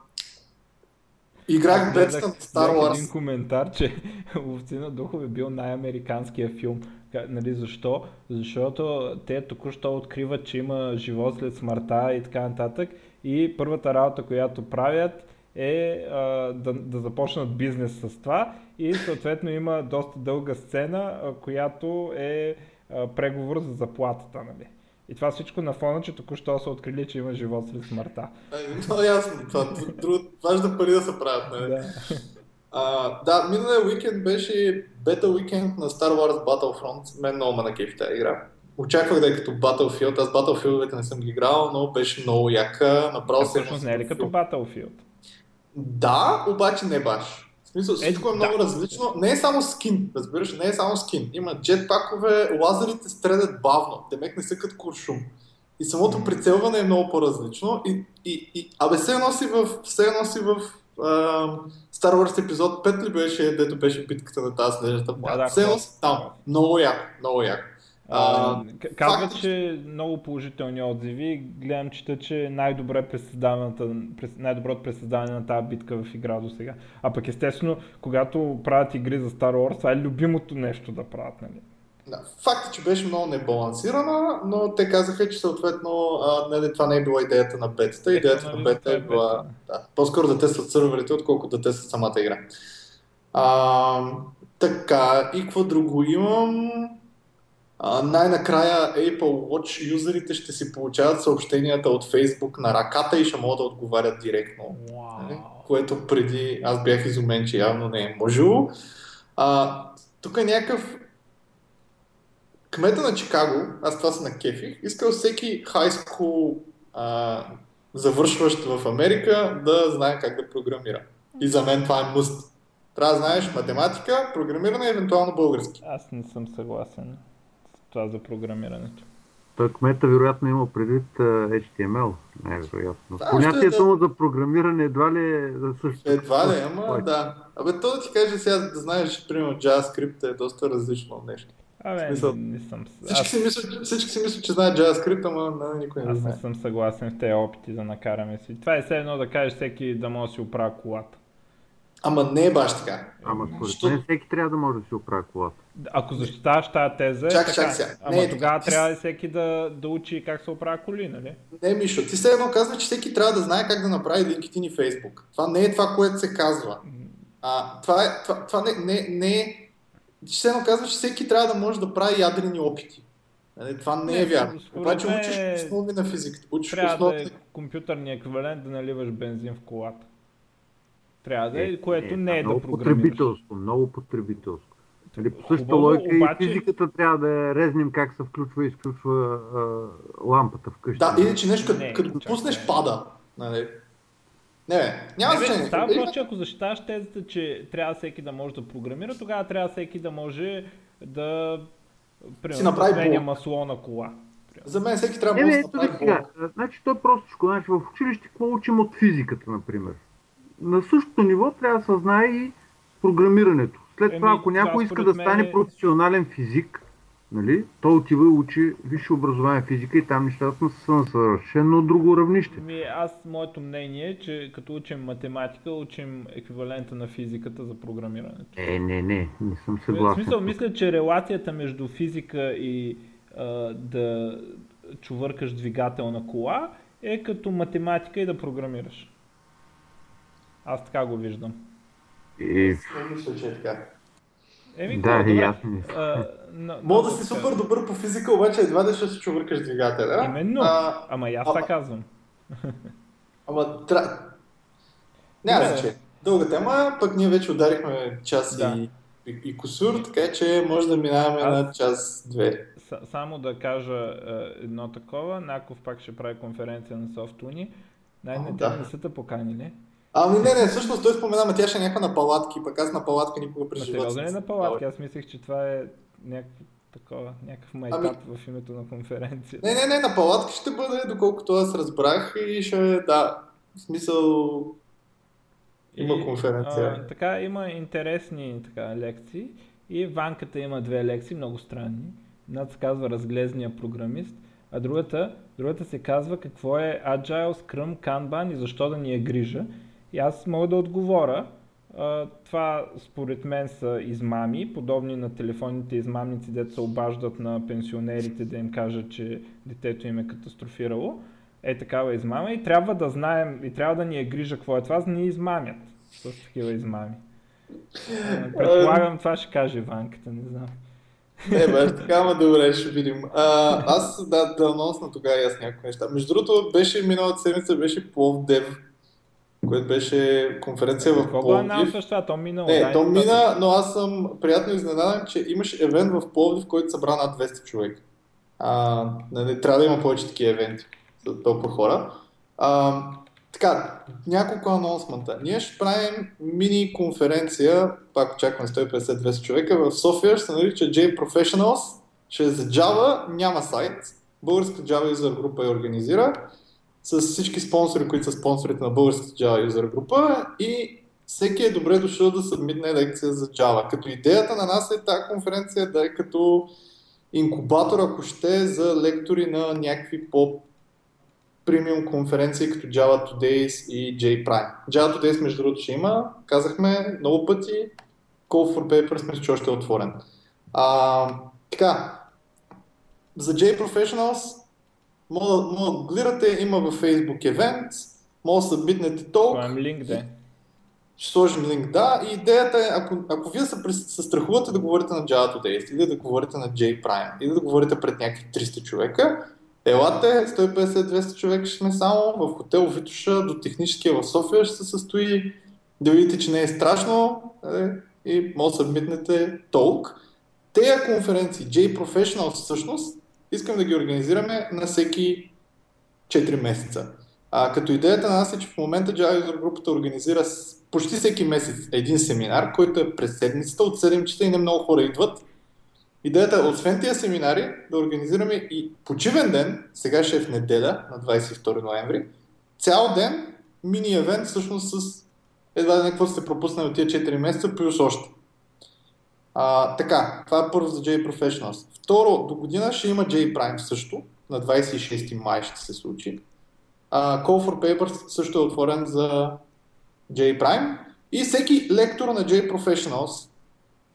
Играх бетста на Star Wars. един коментар, че (laughs) Ловци на духове бил най-американския филм. Нали, защо? Защото те току-що откриват, че има живот след смъртта и така нататък. И първата работа, която правят е а, да, да започнат бизнес с това. И съответно има доста дълга сцена, а, която е а, преговор за заплатата. Нали? И това всичко на фона, че току-що са открили, че има живот след смъртта. Е, Но ясно, това, важно пари да се правят. Нали? Да. А, да, миналия уикенд беше бета уикенд на Star Wars Battlefront. Мен много ме накефи тази игра. Очаквах да е като Battlefield. Аз Battlefield не съм ги играл, но беше много яка. Направо се Всъщност не е ли като Battlefield? Да, обаче не баш. В смисъл, всичко е, да. много различно. Не е само скин, разбираш, не е само скин. Има джетпакове, лазерите стрелят бавно, демек не са като куршум. И самото прицелване е много по-различно. И, и, и, абе, все едно си в, все едно си в а, Star Wars епизод 5 ли беше, дето беше битката на тази снежната планета. Да, да, все едно си там. Много яко, много яко. А, А, к- казват, факт е, че много положителни отзиви. Гледам, чета, че е най-добре най-доброто пресъздаване на тази битка в игра до сега. А пък естествено, когато правят игри за Star Wars, това е любимото нещо да правят, нали? Да. Факт е, че беше много небалансирана, но те казаха, че съответно а, нали, това не е била идеята на бетата. Идеята нали, на бета това е е била бета. да, по-скоро да тестват сървърите, отколкото да тестват самата игра. А, така, и какво друго имам? А, най-накрая Apple Watch юзерите ще си получават съобщенията от Facebook на ръката и ще могат да отговарят директно. Нали? Вау. Което преди аз бях изумен, че явно не е можело. А, тук е някакъв кмета на Чикаго, аз това се накефих, искал всеки high school а, завършващ в Америка да знае как да програмира. И за мен това е мъст. Трябва да знаеш математика, програмиране и евентуално български. Аз не съм съгласен това за програмирането. Той кмета вероятно има предвид HTML, най-вероятно. Да, Понятието да- му за програмиране едва ли е за също. Едва ли, ама да. Абе, то да ти кажа сега да знаеш, че примерно JavaScript е доста различно от нещо. Абе, Смисъл, не, не съм... Всички Аз, си мислят, всички си мислят, че знаят JavaScript, ама нали, никой не аз знае. не съм съгласен в тези опити да накараме си. Това е все едно да кажеш всеки да може да си оправя колата. Ама не е баш така. Ама според Що- мен всеки трябва да може да си оправи колата. Ако защитаваш тази теза, е Чакай, така. чакай сега. Ама Не е тогава така. трябва и всеки да, да учи как се оправя коли, нали? Не, Мишо, ти все едно казва, че всеки трябва да знае как да направи LinkedIn и Facebook. Това не е това, което се казва. А, това, е, това, това не, не, не е... Ти все едно казва, че всеки трябва да може да прави ядрени опити. Нали, Това не, Не, е вярно. Обаче учиш основи на физиката. Учиш Трябва основи... да е компютърния еквивалент да наливаш бензин в колата. Трябва да е, Е, което не е да програмираш. потребителство, много потребителство. Нали, по същата Хубаво, логика обаче- и физиката трябва да е резнем как се включва и изключва а, лампата вкъщи. Да, иначе нещо, като, Не, като го пуснеш, пада. Нали? Не, няма Не, значение. става въпрос, че ако защитаваш тезата, че трябва всеки да може да програмира, тогава трябва всеки да може да, примерно, направи да масло на кола. За мен всеки трябва да да направи сега. Значи то е простичко. Значи, в училище какво учим от физиката, например? На същото ниво трябва да се знае и програмирането. След това, ако някой иска да стане е... професионален физик, нали, той отива и учи висше образование физика и там нещата са на съвършено друго равнище. Ми, аз, моето мнение е, че като учим математика, учим еквивалента на физиката за програмирането. Е, не, не, не съм съгласен. В смисъл, мисля, че релацията между физика и а, да чувъркаш двигател на кола е като математика и да програмираш. Аз така го виждам. И... Мисля, че е така. Еми, да, и аз Мога да си супер добър по физика, обаче едва да ще се чувъркаш двигателя. Именно, а, ама и аз така казвам. (laughs) Ама, тра... Няма значение. Дълга тема, пък ние вече ударихме час да. и, и, и косур, така че може да минаваме аз... на час-две. Само да кажа е, едно такова, Наков пак ще прави конференция на Софтуни. Най-не да. не са те поканили. Ами не, не, всъщност той спомена, тя ще е някаква на палатки, пък аз на палатка никога през живота. Сериозно е на палатки? Аз мислех, че това е някакво такова, някакъв майтап ами... в името на конференция. Не, не, не, на палатки ще бъде, доколкото аз разбрах и ще, да, в смисъл има и, конференция. А, така, има интересни така, лекции и Ванката има две лекции, много странни. Едната се казва Разглезния програмист, а другата, другата се казва какво е Agile, Scrum, Kanban и защо да ни е грижа. И аз мога да отговоря. Това според мен са измами, подобни на телефонните измамници, дето се обаждат на пенсионерите да им кажат, че детето им е катастрофирало. Е такава измама и трябва да знаем, и трябва да ни е грижа какво е това, за да ни измамят с такива измами. Предполагам, това ще каже Ванката, не знам. Не, бе, така, ма добре, ще видим. А, аз, да, да анонсна тогава и аз някои неща. Между другото, беше миналата седмица, беше Плов което беше конференция в Пловдив. Кога това? То мина. Не, то мина, но аз съм приятно изненадан, че имаш евент в Пловдив, който събра над 200 човека. А, не, трябва да има повече такива евенти за толкова хора. А, така, няколко анонсмента. Ние ще правим мини конференция, пак очакваме 150-200 човека, в София ще се нарича J Professionals, ще е за Java, няма сайт, българска Java user група я организира с всички спонсори, които са спонсорите на българската Java User група и всеки е добре дошъл да събмитне лекция за Java. Като идеята на нас е тази конференция да е като инкубатор, ако ще, за лектори на някакви по премиум конференции като Java Todays и JPrime. Java Todays, между другото, ще има. Казахме много пъти. Call for Papers, мисля, че още е отворен. А, така, за J Professionals Мога, да гледате, има във Facebook евент, може да събитнете толк. Това е линк, да. Ще сложим линк, да. И идеята е, ако, ако вие се, се страхувате да говорите на Java Today, или да говорите на JPrime, или да говорите пред някакви 300 човека, елате, 150-200 човека ще сме само в хотел Витуша до техническия в София ще се състои, да видите, че не е страшно е, и може да събитнете толк. Тея конференции, J Professionals всъщност, искам да ги организираме на всеки 4 месеца. А, като идеята на нас е, че в момента Java групата организира почти всеки месец един семинар, който е през седмицата от 7 часа и не много хора идват. Идеята е, освен тия семинари, да организираме и почивен ден, сега ще е в неделя, на 22 ноември, цял ден мини евент, всъщност с едва не какво сте пропуснали от тия 4 месеца, плюс още. А, така, това е първо за J Professionals. Второ, до година ще има J Prime също, на 26 май ще се случи. Uh, Call for Papers също е отворен за J Prime и всеки лектор на J Professionals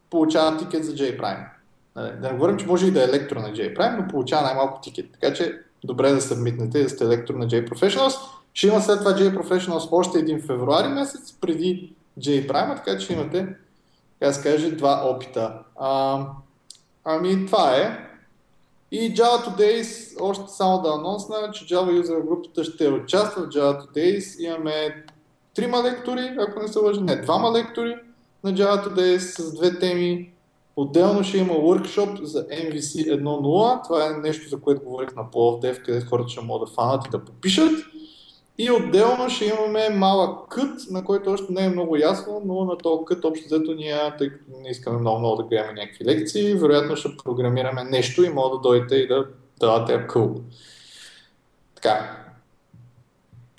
получава тикет за J Prime. Нали, да не говорим, че може и да е лектор на J Prime, но получава най-малко тикет. Така че добре да събмитнете да сте лектор на J Professionals. Ще има след това J Professionals още един февруари месец преди J Prime, така че имате така се каже, два опита. А, ами това е. И Java Today, още само да анонсна, че Java User групата ще участва в Java Today. Имаме трима лектори, ако не се лъжа, не, двама лектори на Java Today с две теми. Отделно ще има workshop за MVC 1.0. Това е нещо, за което говорих на PlovDev, където хората ще могат да фанат и да попишат. И отделно ще имаме малък кът, на който още не е много ясно, но на този кът общо взето ние, тъй като не искаме много много да гледаме някакви лекции, вероятно ще програмираме нещо и може да дойдете и да това е cool. Така.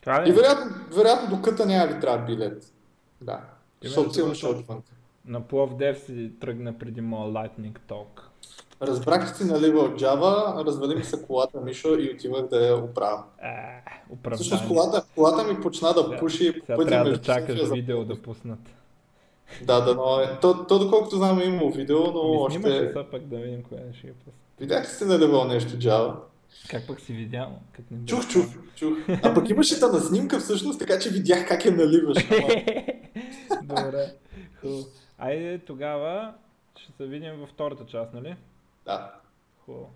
Това И вероятно, вероятно до къта няма ви трябва билет. Да. Силно ще отвън. На Пловдев си тръгна преди моя Lightning Talk. Разбрах, че си налива от Java, развали ми се колата Мишо и отивах да я оправя. Е, Всъщност колата, колата ми почна да пуши по пътя трябва да чакаш видео да пуснат. Да, да, но е. То, то доколкото знам имало видео, но Ми още... Снимаш са пак да видим кое ще я пусна. Видях сте наливал нещо Java? Как пък си видял? Как не чух, чух, чух. А пък имаше та на снимка всъщност, така че видях как я наливаш. (laughs) Добре. Хубаво. Айде тогава ще се видим във втората част, нали? Да. Хубаво.